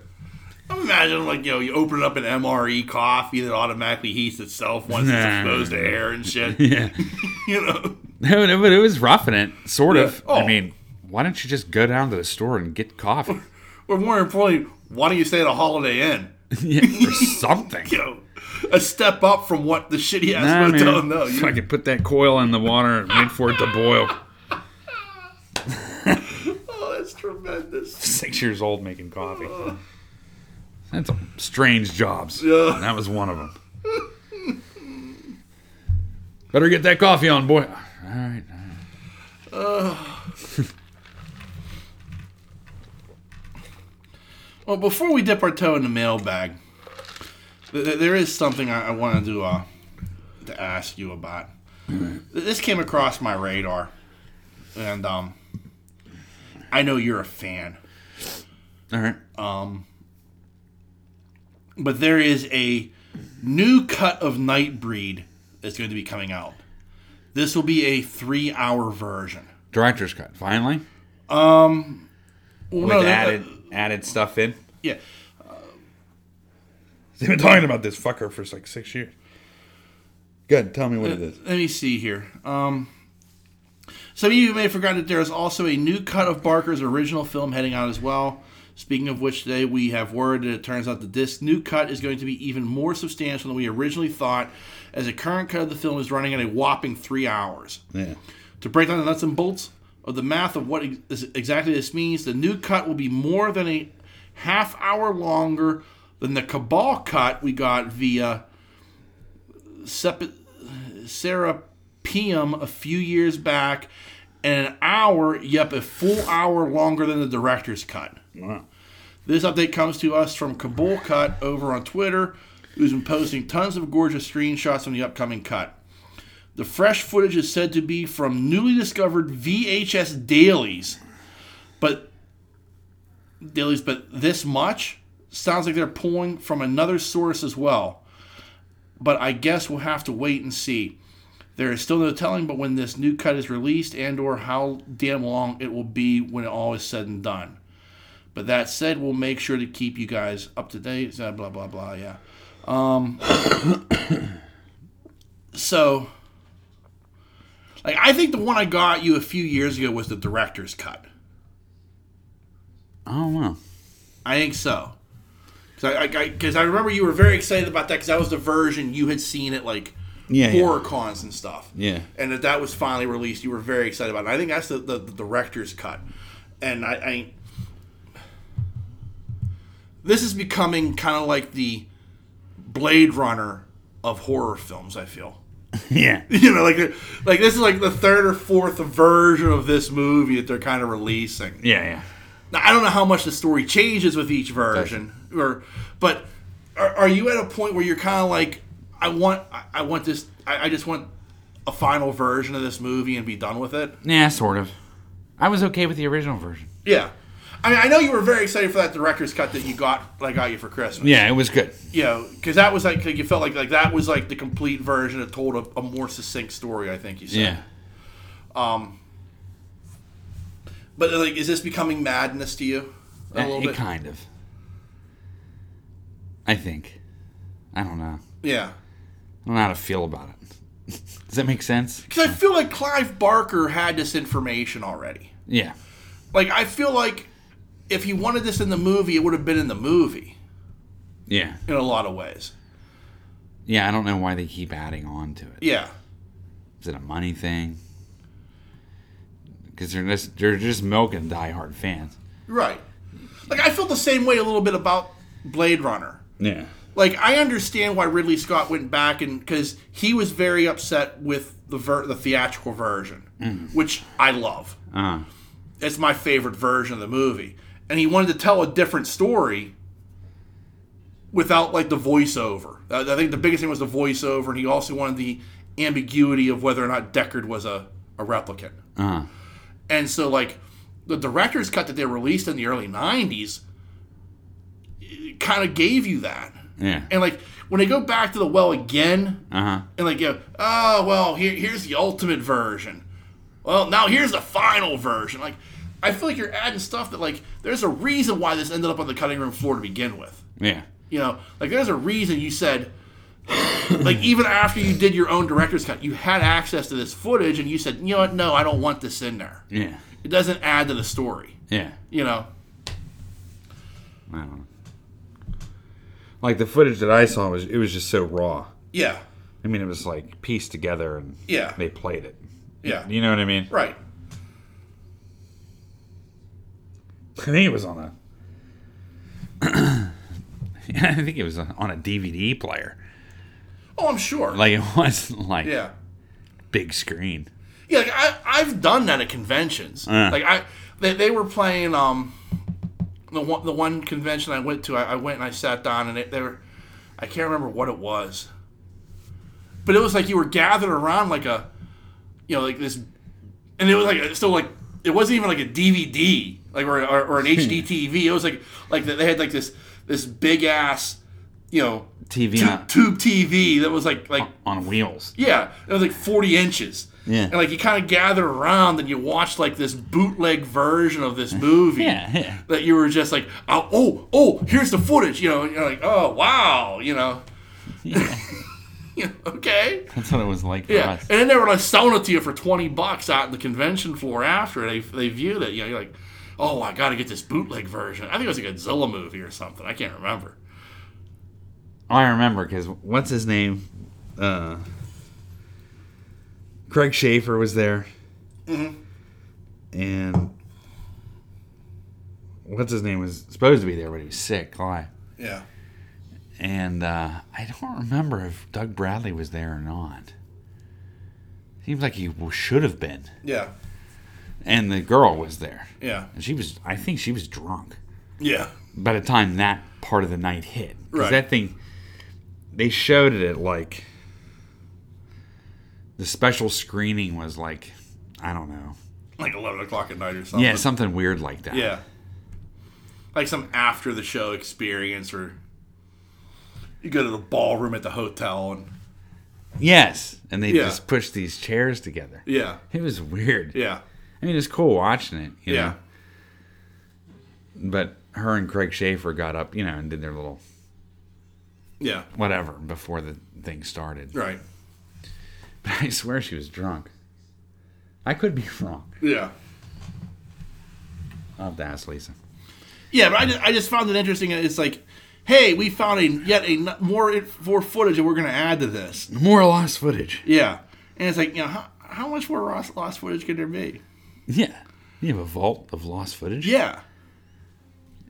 I'm imagining like you know you open up an MRE coffee that automatically heats itself once it's exposed to air and shit. yeah. you know. No, no, but it was roughing it, sort Yeah. of. Oh. I mean, why don't you just go down to the store and get coffee? Or more importantly, why don't you stay at a Holiday Inn? yeah, or something. You know, a step up from what the shitty ass Nah, motel. No, you, could put that coil in the water and wait for it to boil. oh, that's tremendous. Six years old making coffee. That's some strange jobs. Yeah. That was one of them. Better get that coffee on, boy. All right. Well, before we dip our toe in the mailbag, th- th- there is something I, I wanted to uh, to ask you about. Th- This came across my radar, and um, I know you're a fan, All right. Um, but there is a new cut of Nightbreed that's going to be coming out. This will be a three-hour version. Director's cut. Finally. Um, well, With no, added added stuff in. yeah. They've been talking about this fucker for like six years. Good. Tell me what uh, it is. Let me see here. Um, some of you may have forgotten that there is also a new cut of Barker's original film heading out as well. Speaking of which, today we have word that it turns out that this new cut is going to be even more substantial than we originally thought, as the current cut of the film is running at a whopping three hours. Yeah. To break down the nuts and bolts of the math of what ex- exactly this means, the new cut will be more than a half hour longer than the Cabal cut we got via Sep- Serapeum a few years back, and an hour, yep, a full hour longer than the director's cut. Wow. This update comes to us from Cabal Cut over on Twitter, who's been posting tons of gorgeous screenshots from the upcoming cut. The fresh footage is said to be from newly discovered VHS dailies, but dailies, but this much sounds like they're pulling from another source as well. But I guess we'll have to wait and see. There is still no telling, but when this new cut is released and/or how damn long it will be when it all is said and done. But that said, we'll make sure to keep you guys up to date. Blah blah blah. yeah. Um, so, like, I think the one I got you a few years ago was the director's cut. I don't know. I think so. Because I, I, 'cause I remember you were very excited about that because that was the version you had seen it like Yeah, yeah. horror cons and stuff. Yeah. And that that was finally released. You were very excited about it. I think that's the, the, the director's cut. And I, I this is becoming kind of like the Blade Runner of horror films. I feel. Yeah. You know, like like this is like the third or fourth version of this movie that they're kind of releasing. Yeah, yeah. Now, I don't know how much the story changes with each version, or but are, are you at a point where you're kind of like, I want, I, want this, I, I just want a final version of this movie and be done with it? Yeah, sort of. I was okay with the original version. Yeah. I mean, I know you were very excited for that director's cut that you got, I got you for Christmas. Yeah, it was good. You know, because that was like, like, you felt like like that was like the complete version that told a, a more succinct story. I think you said. Yeah. Um. But like, is this becoming madness to you? A Uh, little it bit. kind of. I think. I don't know. Yeah. I don't know how to feel about it. Does that make sense? Because I feel like Clive Barker had this information already. Yeah. Like I feel like if he wanted this in the movie, it would have been in the movie Yeah. in a lot of ways. Yeah, I don't know why they keep adding on to it. Yeah, Is it a money thing? Because they're just they're just milking diehard fans. right. Like I feel the same way a little bit about Blade Runner. Yeah. Like I understand why Ridley Scott went back and because he was very upset with the ver- the theatrical version, which I love. Uh, It's my favorite version of the movie, and he wanted to tell a different story without like the voiceover. I think the biggest thing was the voiceover, and he also wanted the ambiguity of whether or not Deckard was a, a replicant. uh, And so, like, the director's cut that they released in the early 90s kind of gave you that. Yeah. And, like, when they go back to the well again, Uh huh. and, like, know, oh, well, here, here's the ultimate version. Well, now here's the final version. Like, I feel like you're adding stuff that, like, there's a reason why this ended up on the cutting room floor to begin with. Yeah. You know, like, there's a reason you said, like, even after you did your own director's cut, you had access to this footage, and you said, you know what, no, I don't want this in there. Yeah. It doesn't add to the story. Yeah. You know, I don't know. Like the footage that I saw was it was just so raw. yeah, I mean, it was like pieced together and Yeah. they played it. yeah, You know what I mean? right. I think it was on a. I think it was on a DVD player. Oh, I'm sure. Like it wasn't like yeah, big screen. yeah. Like I, I've done that at conventions. Uh. Like I, they, they were playing um, the one the one convention I went to. I, I went and I sat down and it, they were, I can't remember what it was, but it was like you were gathered around like a, you know, like this, and it was like still like it wasn't even like a DVD like or, or, or an hmm. HD TV. It was like like they had like this this big ass, you know, TV tube, tube TV that was like like on wheels. yeah, it was like 40 inches. Yeah. And like you kind of gather around and you watch like this bootleg version of this movie. Yeah, yeah. That you were just like, oh, oh, oh, here's the footage. You know, and you're like, oh, wow. You know, Yeah. You know, okay. That's what it was like for Yeah. us. And then they were like selling it to you for 20 bucks out in the convention floor after they, they viewed it. You know, you're like, oh, I got to get this bootleg version. I think it was a Godzilla movie or something. I can't remember. I remember because what's his name? Uh, Craig Sheffer was there, and what's his name was supposed to be there, but he was sick. Why? Yeah. And uh, I don't remember if Doug Bradley was there or not. Seems like he should have been. Yeah. And the girl was there, Yeah. and she was. I think she was drunk Yeah. by the time that part of the night hit. Because Right. that thing, they showed it at like. The special screening was like, I don't know. Like 11 o'clock at night or something. Yeah, something weird like that. Yeah. Like some after the show experience or you go to the ballroom at the hotel and Yes, and they Yeah. just pushed these chairs together. yeah. It was weird. Yeah. I mean, it's cool watching it. You Yeah. Know? But her and Craig Sheffer got up, you know, and did their little Yeah. whatever before the thing started. Right. But I swear she was drunk. I could be wrong. Yeah. I'll have to ask Lisa. Yeah, but I just, I just found it interesting. It's like, hey, we found a yet a more more footage that we're going to add to this. More lost footage. Yeah, and it's like, you know, how, how much more lost, lost footage could there be? Yeah. You have a vault of lost footage? Yeah,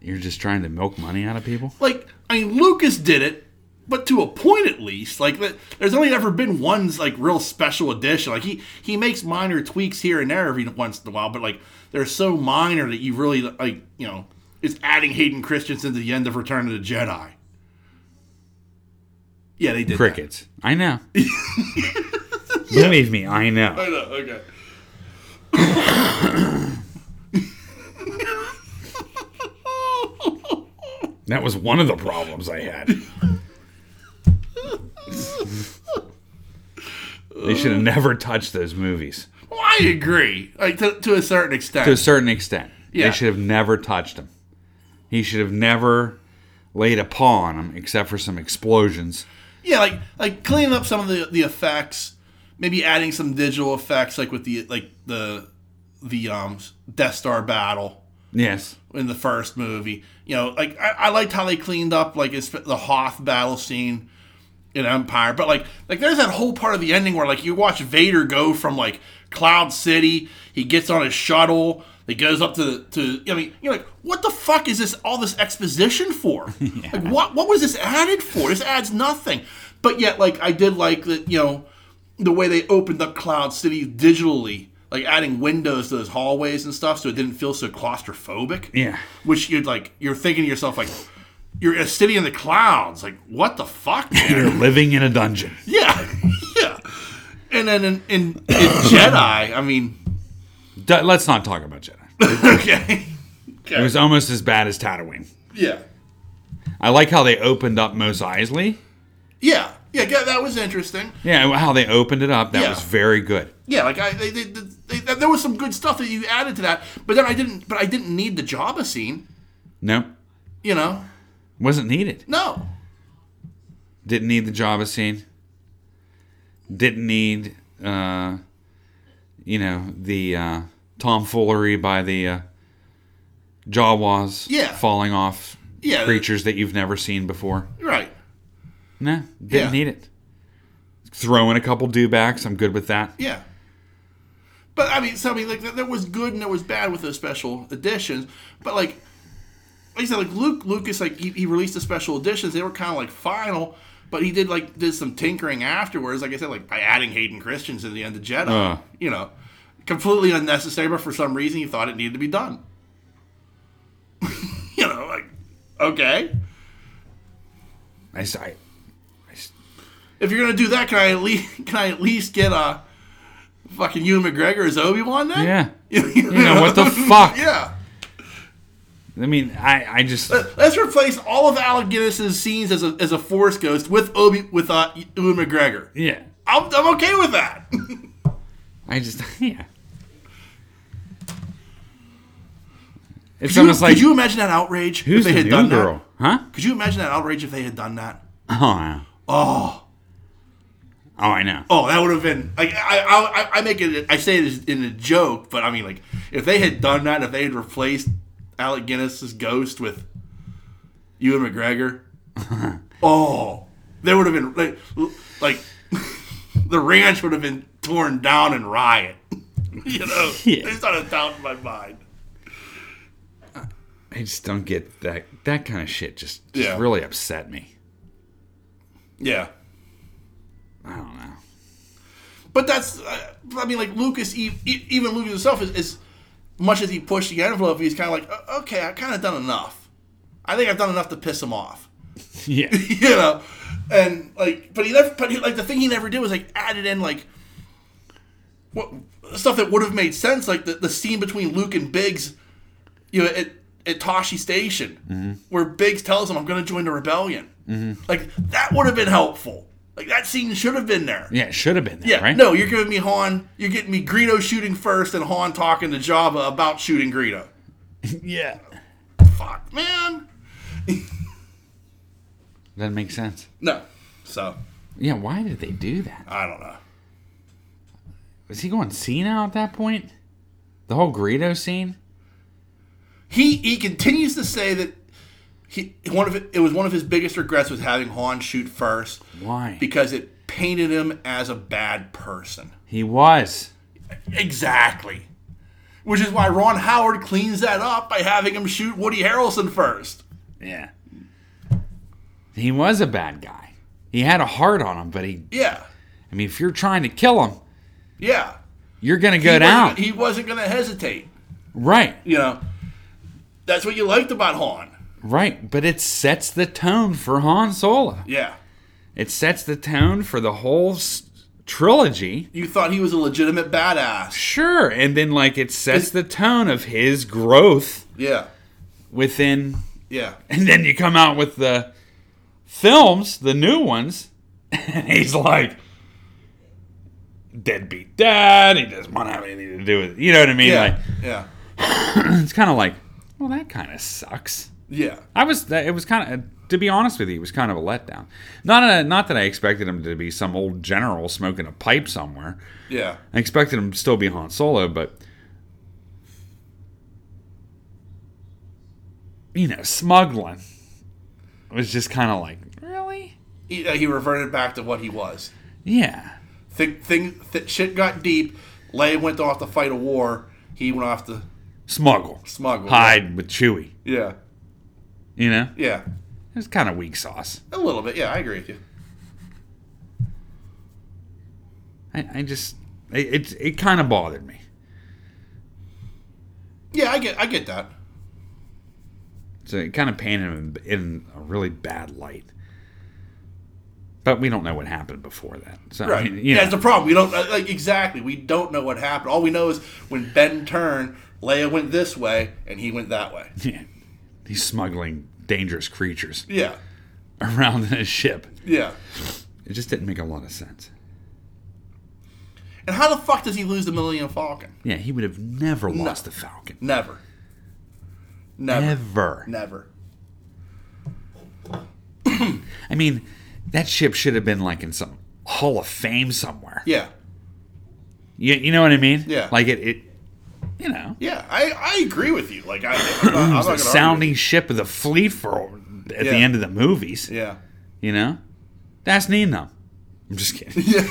You're just trying to milk money out of people? like I mean, Lucas did it, but to a point at least. Like, that- there's only ever been one like real special edition. Like he he makes minor tweaks here and there every once in a while, but like they're so minor that you really like, you know, it's adding Hayden Christensen to the end of Return of the Jedi. Yeah, they did that. Crickets. I know. Believe me, I know. I know. Okay. That was one of the problems I had. they should have never touched those movies. Well, I agree. Like to, to a certain extent. To a certain extent. Yeah. They should have never touched them. He should have never laid a paw on them except for some explosions. yeah, like like cleaning up some of the the effects, maybe adding some digital effects, like with the like the the um Death Star battle Yes. in the first movie. You know, like I, I liked how they cleaned up like it's the Hoth battle scene in Empire, but like like there's that whole part of the ending where like you watch Vader go from like Cloud City, he gets on his shuttle, he goes up to the to I mean you're like what the fuck is this all this exposition for? Like what what was this added for? This adds nothing. But yet like I did like that you know the way they opened up Cloud City digitally. Like adding windows to those hallways and stuff, so it didn't feel so claustrophobic Yeah. which you're like you're thinking to yourself like you're a city in the clouds like what the fuck man? You're living in a dungeon. yeah yeah and then in, in, in jedi i mean D- let's not talk about Jedi. okay It was almost as bad as Tatooine. yeah I like how they opened up Mos Eisley. yeah yeah yeah, that was interesting Yeah, how they opened it up. That Yeah. was very good. yeah like i they, they, they, they- there was some good stuff that you added to that but then i didn't but i didn't need the jabba scene No, you know wasn't needed. no Didn't need the Jabba scene. Didn't need, uh, you know, the uh, tomfoolery by the uh, Jawas Yeah. falling off Yeah. creatures that you've never seen before. right Nah, didn't Yeah. need it. Throw in a couple dewbacks. I'm good with that. Yeah. But I mean, so I mean, like there was good and there was bad with those special editions. But like, like I said, like Luke Lucas, like he, he released the special editions. They were kind of like final, but he did like did some tinkering afterwards. Like I said, like by adding Hayden Christensen to the end of Jedi. Uh. You know, completely unnecessary, but for some reason he thought it needed to be done. you know, like okay, I I, if you're gonna do that, can I at least can I at least get a fucking Ewan McGregor as Obi Wan then? yeah. you know, what the fuck? Yeah. I mean, I, I just Let's replace all of Alec Guinness's scenes as a, as a Force Ghost with Obi with uh, Ewan McGregor. yeah. I'm, I'm okay with that. I just yeah. It's Could you, almost like could you imagine that outrage who's if they the had new done girl, huh? Could you imagine that outrage if they had done that? Oh, yeah. Oh, oh, I know. oh, that would have been like I, I, I, I make it. I say it in a joke, but I mean like if they had done that, if they had replaced Alec Guinness's ghost with Ewan McGregor, oh, there would have been like like the ranch would have been torn down in riot. you know, Yeah. there's not a doubt in my mind. I just don't get that. That kind of shit just, just Yeah. really upset me. Yeah. I don't know. But that's, uh, I mean, like Lucas, even Lucas himself, is, is much as he pushed the envelope, he's kind of like, "Uh, okay, I kind of done enough. I think I've done enough to piss him off, Yeah. you know. And like, but he never, but he, like the thing he never did was like added in like what stuff that would have made sense, like the, the scene between Luke and Biggs, you know, at at Tosche Station, where Biggs tells him, "I'm going to join the rebellion." Like that would have been helpful. Like that scene should have been there. Yeah, it should have been there, Yeah, right? no, you're giving me Han. You're getting me Greedo shooting first, and Han talking to Jabba about shooting Greedo. Yeah. Fuck, man. Doesn't make sense. No. So Yeah, why did they do that? I don't know. Was he going senile at that point? The whole Greedo scene? He he continues to say that he one of it, it was one of his biggest regrets was having Han shoot first Why? because it painted him as a bad person. he was. Exactly. Which is why Ron Howard cleans that up by having him shoot Woody Harrelson first. Yeah. He was a bad guy. He had a heart on him, but he. Yeah. I mean, if you're trying to kill him, Yeah. you're gonna He go wasn't- down. He wasn't going to hesitate. right. You know, that's what you liked about Han. Right. But it sets the tone for Han Solo. Yeah. It sets the tone for the whole s- trilogy. You thought he was a legitimate badass. Sure. And then, like, it sets the tone of his growth Yeah. within. Yeah. And then you come out with the films, the new ones, and he's like, deadbeat dad. He doesn't want to have anything to do with it. You know what I mean? Yeah. Like, Yeah. it's kind of like, well, that kind of sucks. Yeah. I was. It was kind of. To be honest with you, it was kind of a letdown. Not a, not that I expected him to be some old general smoking a pipe somewhere. Yeah. I expected him to still be Han Solo, but you know, smuggling was just kind of like, really? He, uh, he reverted back to what he was. Yeah, Thing, thing, th- shit got deep. Leia went off to fight a war. He went off to smuggle, smuggle. hide with Chewie. Yeah. You know, Yeah. It's kind of weak sauce. A little bit. Yeah, I agree with you. I, I just, it, it, it kind of bothered me. Yeah, I get, I get that. So it kind of painted him in a really bad light. But we don't know what happened before that. So, Right. I mean, yeah, know, that's the problem. We don't like exactly. We don't know what happened. All we know is when Ben turned, Leia went this way and he went that way. yeah, he's smuggling dangerous creatures Yeah. around in his ship. Yeah. It just didn't make a lot of sense. And how the fuck does he lose the Millennium Falcon? Yeah, he would have never lost the Falcon. Never. Never. Ever. Never. I mean, that ship should have been like in some Hall of Fame somewhere. Yeah. You, you know what I mean? Yeah. Like it, it you know, Yeah. I, I agree with you. Like I, I'm not, I'm not the sounding ship of the fleet for at Yeah. the end of the movies. Yeah. You know, that's neat though. I'm just kidding. Yeah.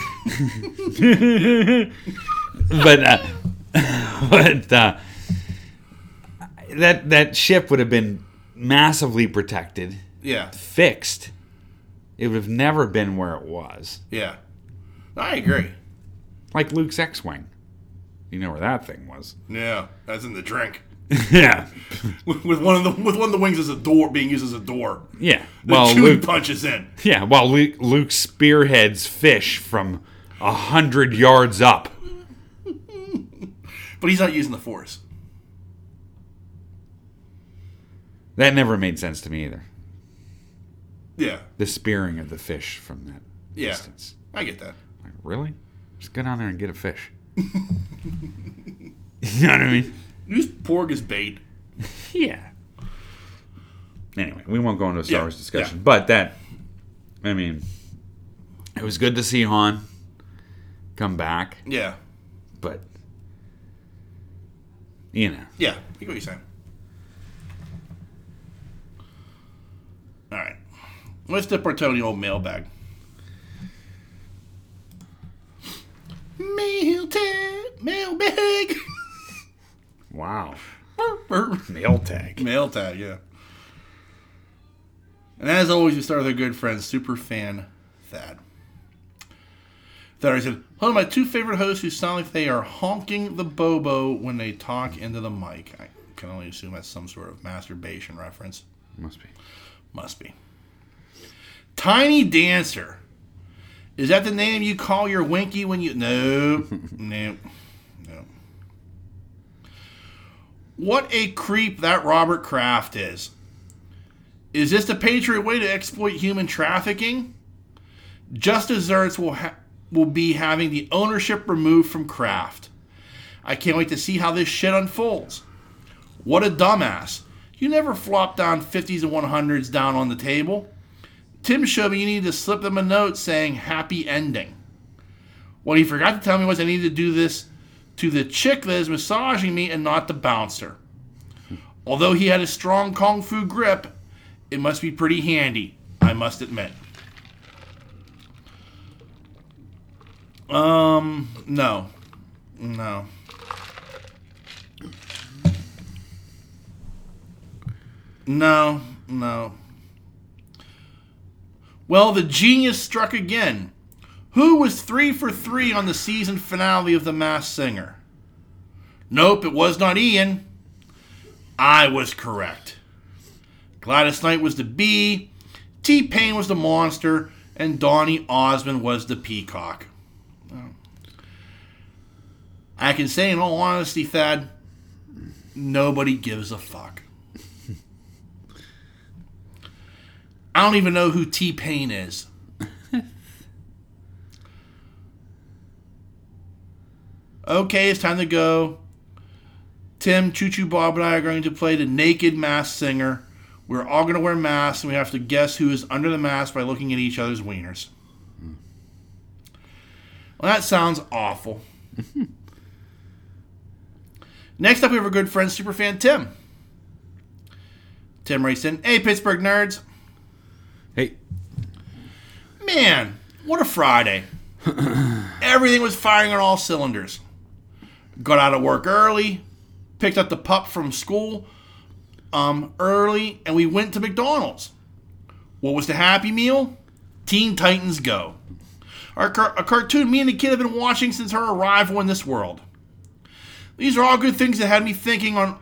but uh, but uh, that that ship would have been massively protected, Yeah. fixed. It would have never been where it was. Yeah. I agree. Like Luke's X-wing. You know where that thing was. Yeah. That's in the drink. yeah, With, with one of the with one of the wings as a door being used as a door. yeah. The Well, Luke, punches in. yeah. While Luke, Luke spearheads fish from a hundred yards up. But he's not using the force. That never made sense to me either. Yeah. The spearing of the fish from that Yeah. distance. I get that. Like, really? Just go down there and get a fish. you know what I mean? Use pork as bait. Yeah. Anyway, we won't go into a Star Yeah, Wars discussion, yeah. but that, I mean, it was good to see Han come back, Yeah. but you know, Yeah. I get what you're saying. All right. Let's dip our toe in the old mailbag. Mail tag, mailbag. wow, mail tag. Mail tag, yeah. And as always, we start with our good friend, super fan Thad. Thad said, "One of my two favorite hosts who sound like they are honking the bobo when they talk into the mic. I can only assume that's some sort of masturbation reference. Must be. Must be. Tiny Dancer. Is that the name you call your winky when you. No. no. No. What a creep that Robert Kraft is. Is this the Patriot way to exploit human trafficking? Just Desserts will, ha- will be having the ownership removed from Kraft. I can't wait to see how this shit unfolds. What a dumbass. You never flop down 50s and 100s down on the table. Tim showed me you need to slip them a note saying happy ending. What he forgot to tell me was I needed to do this to the chick that is massaging me and not the bouncer. Although he had a strong kung fu grip, it must be pretty handy, I must admit. Um, no. No. No, no. Well, the genius struck again. Who was three for three on the season finale of The Masked Singer? Nope, it was not Ian. I was correct. Gladys Knight was the bee, T Pain was the monster, and Donny Osmond was the peacock. I can say, in all honesty, Thad, nobody gives a fuck. I don't even know who T Pain is. okay, it's time to go. Tim, Choo Choo Bob, and I are going to play the naked mask singer. We're all going to wear masks, and we have to guess who is under the mask by looking at each other's wieners. Well, that sounds awful. Next up, we have our good friend, Superfan Tim. Tim writes in, Hey, Pittsburgh nerds. Man, what a Friday. Everything was firing on all cylinders. Got out of work early, picked up the pup from school um, early, and we went to McDonald's. What was the happy meal? Teen Titans Go. Our car- a cartoon me and the kid have been watching since her arrival in this world. These are all good things that had me thinking on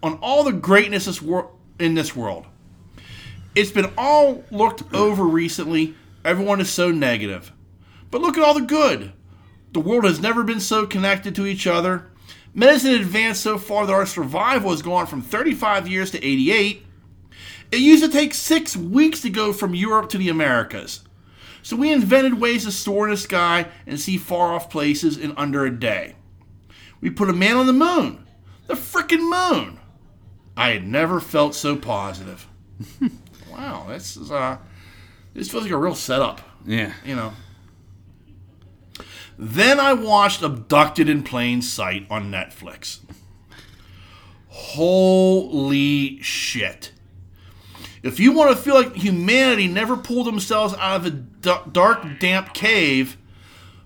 on all the greatness this wor- in this world. It's been all looked over recently. Everyone is so negative. But look at all the good. The world has never been so connected to each other. Medicine advanced so far that our survival has gone from 35 years to 88. It used to take six weeks to go from Europe to the Americas. So we invented ways to soar in the sky and see far off places in under a day. We put a man on the moon. The frickin' moon. I had never felt so positive. wow, this is uh this feels like a real setup, yeah. you know. Then I watched Abducted in Plain Sight on Netflix. Holy shit. If you want to feel like humanity never pulled themselves out of a d- dark, damp cave,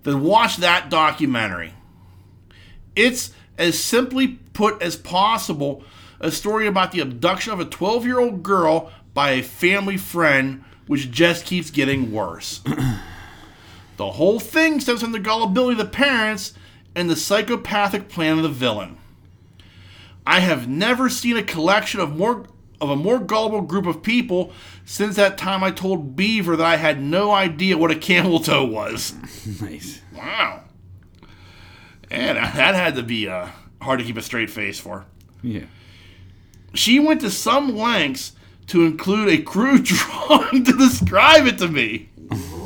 then watch that documentary. It's as simply put as possible a story about the abduction of a 12 year old girl by a family friend, which just keeps getting worse. the whole thing stems from the gullibility of the parents and the psychopathic plan of the villain. I have never seen a collection of more of a more gullible group of people since that time I told Beaver that I had no idea what a camel toe was. Nice. Wow. And that had to be uh, hard to keep a straight face for. Yeah. She went to some lengths to include a crude drawing to describe it to me.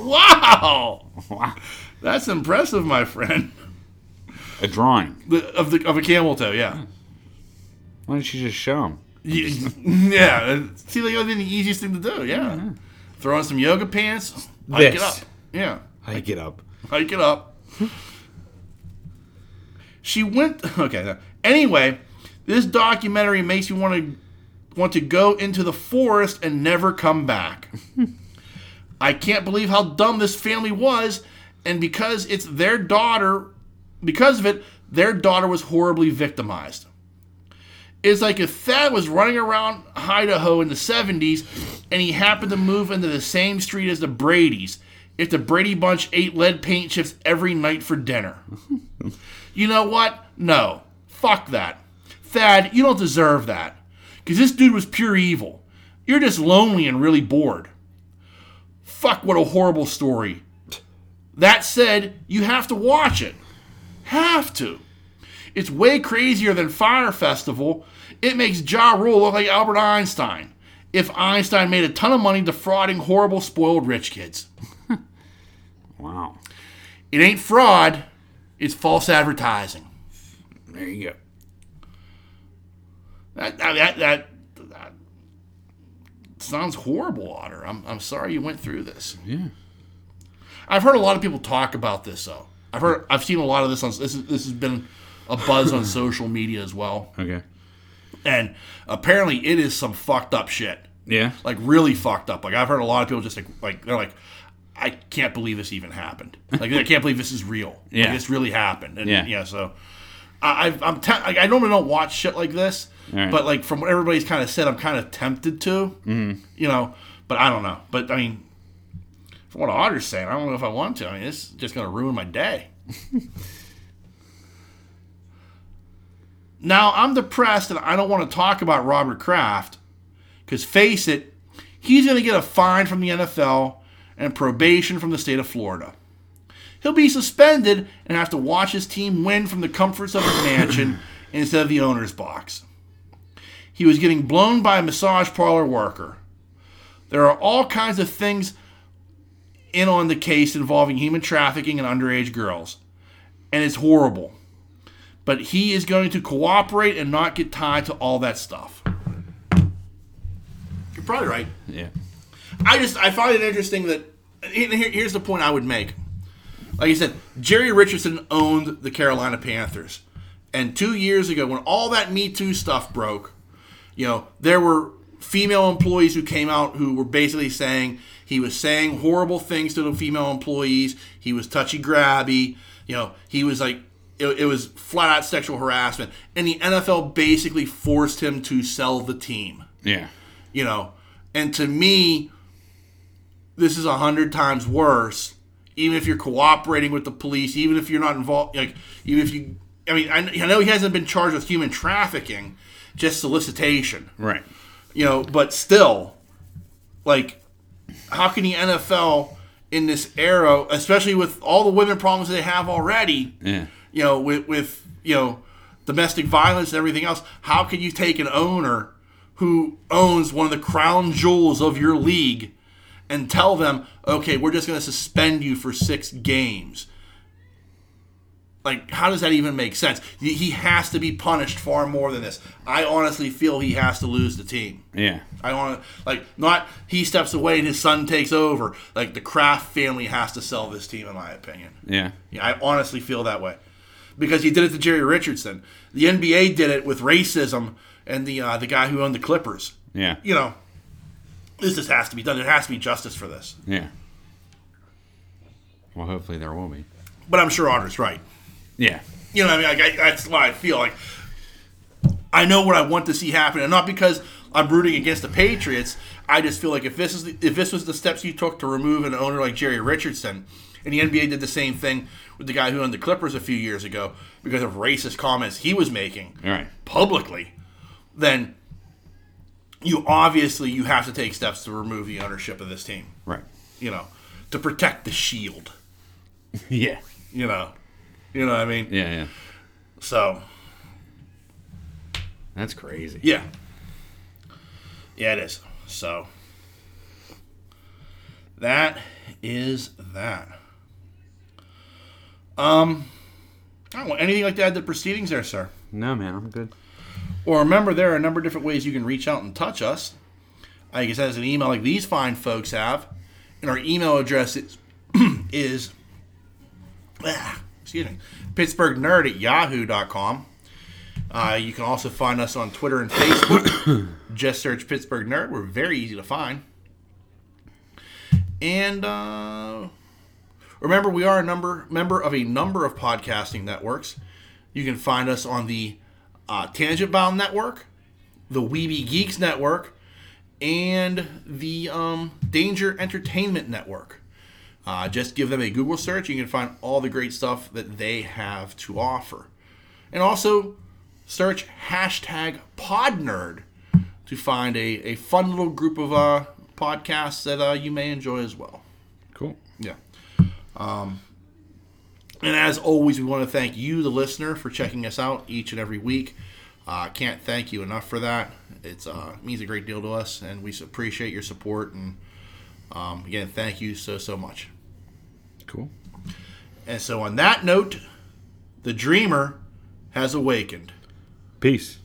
Wow. Wow. That's impressive, my friend. A drawing. The, of the of a camel toe, yeah. Why don't you just show him? Y- yeah. see, like it would be the easiest thing to do, yeah. Throw on some yoga pants, hike it up. Yeah. Hike it up. hike it up. she went okay. Anyway, this documentary makes me want to want to go into the forest and never come back. I can't believe how dumb this family was, and because it's their daughter, because of it, their daughter was horribly victimized. It's like if Thad was running around Idaho in the 70s and he happened to move into the same street as the Brady's. If the Brady Bunch ate lead paint chips every night for dinner. you know what? No. Fuck that. Thad, you don't deserve that. Because this dude was pure evil. You're just lonely and really bored. Fuck, what a horrible story. That said, you have to watch it. Have to. It's way crazier than Fyre Festival. It makes Ja Rule look like Albert Einstein. If Einstein made a ton of money defrauding horrible, spoiled rich kids. Wow. It ain't fraud, it's false advertising. There you go. That, that, that, that, that sounds horrible, Otter. I'm, I'm sorry you went through this. Yeah. I've heard a lot of people talk about this, though. I've heard, I've seen a lot of this on this. Is, this has been a buzz on social media as well, Okay. and apparently it is some fucked up shit. Yeah. like really fucked up. Like I've heard a lot of people just like like they're like, I can't believe this even happened. Like I can't believe this is real. Like, Yeah. this really happened. And Yeah. yeah, so I I've- I'm te- like, I normally don't watch shit like this, Right. but like from what everybody's kind of said, I'm kind of tempted to. Mm-hmm. You know, but I don't know. But I mean, from what Otter's saying, I don't know if I want to. I mean, this is just gonna ruin my day. now I'm depressed and I don't want to talk about Robert Kraft because face it, he's going to get a fine from the NFL and probation from the state of Florida. He'll be suspended and have to watch his team win from the comforts of his mansion instead of the owner's box. He was getting blown by a massage parlor worker. There are all kinds of things in on the case involving human trafficking and underage girls, and it's horrible. But he is going to cooperate and not get tied to all that stuff. You're probably right. Yeah. I just I find it interesting that here- here- here's the point I would make. Like I said, Jerry Richardson owned the Carolina Panthers, and two years ago, when all that Me Too stuff broke, you know there were female employees who came out who were basically saying he was saying horrible things to the female employees. He was touchy grabby. You know, he was like it, it was flat out sexual harassment, and the NFL basically forced him to sell the team Yeah. you know and to me this is a hundred times worse even if you're cooperating with the police even if you're not involved like even if you i mean i, I know he hasn't been charged with human trafficking just solicitation Right. you know but still like how can the nfl in this era especially with all the women problems they have already Yeah. you know, with, with you know domestic violence and everything else, how can you take an owner who owns one of the crown jewels of your league and tell them, okay, we're just going to suspend you for six games? Like, how does that even make sense? He he has to be punished far more than this. I honestly feel he has to lose the team. Yeah. I want to like not he steps away and his son takes over. Like the Kraft family has to sell this team, in my opinion. Yeah. Yeah, I honestly feel that way because he did it to Jerry Richardson. The NBA did it with racism and the uh, the guy who owned the Clippers. Yeah. You know, this just has to be done. There has to be justice for this. Yeah. Well, hopefully there will be. But I'm sure Otter's right. Yeah. You know, what I mean, like, I, that's what I feel like. I know what I want to see happen, and not because I'm rooting against the Patriots. I just feel like if this is the, if this was the steps you took to remove an owner like Jerry Richardson, and the NBA did the same thing with the guy who owned the Clippers a few years ago because of racist comments he was making right. publicly, then you obviously you have to take steps to remove the ownership of this team. Right. You know, to protect the shield. Yeah. You know, you know what I mean. Yeah. Yeah. So That's crazy. Yeah. Yeah, it is. So that is that. Um, I don't want anything like to add to the proceedings there, sir. No, man, I'm good. Or remember, there are a number of different ways you can reach out and touch us. I send us an email like these fine folks have, and our email address is is ah, excuse me Pittsburgh Nerd at yahoo.com. Uh, you can also find us on Twitter and Facebook. Just search Pittsburgh Nerd. We're very easy to find. And uh, remember, we are a number member of a number of podcasting networks. You can find us on the uh, Tangent Bound Network, the Weeby Geeks Network, and the um, Danger Entertainment Network. Uh, just give them a Google search. You can find all the great stuff that they have to offer. And also search hashtag PodNerd to find a, a fun little group of uh, podcasts that uh, you may enjoy as well. Cool. Yeah. Um, and as always, we want to thank you, the listener, for checking us out each and every week. I uh, can't thank you enough for that. It's uh, means a great deal to us, and we appreciate your support. And um, again, thank you so so much. Cool. And so, on that note, the dreamer has awakened. Peace.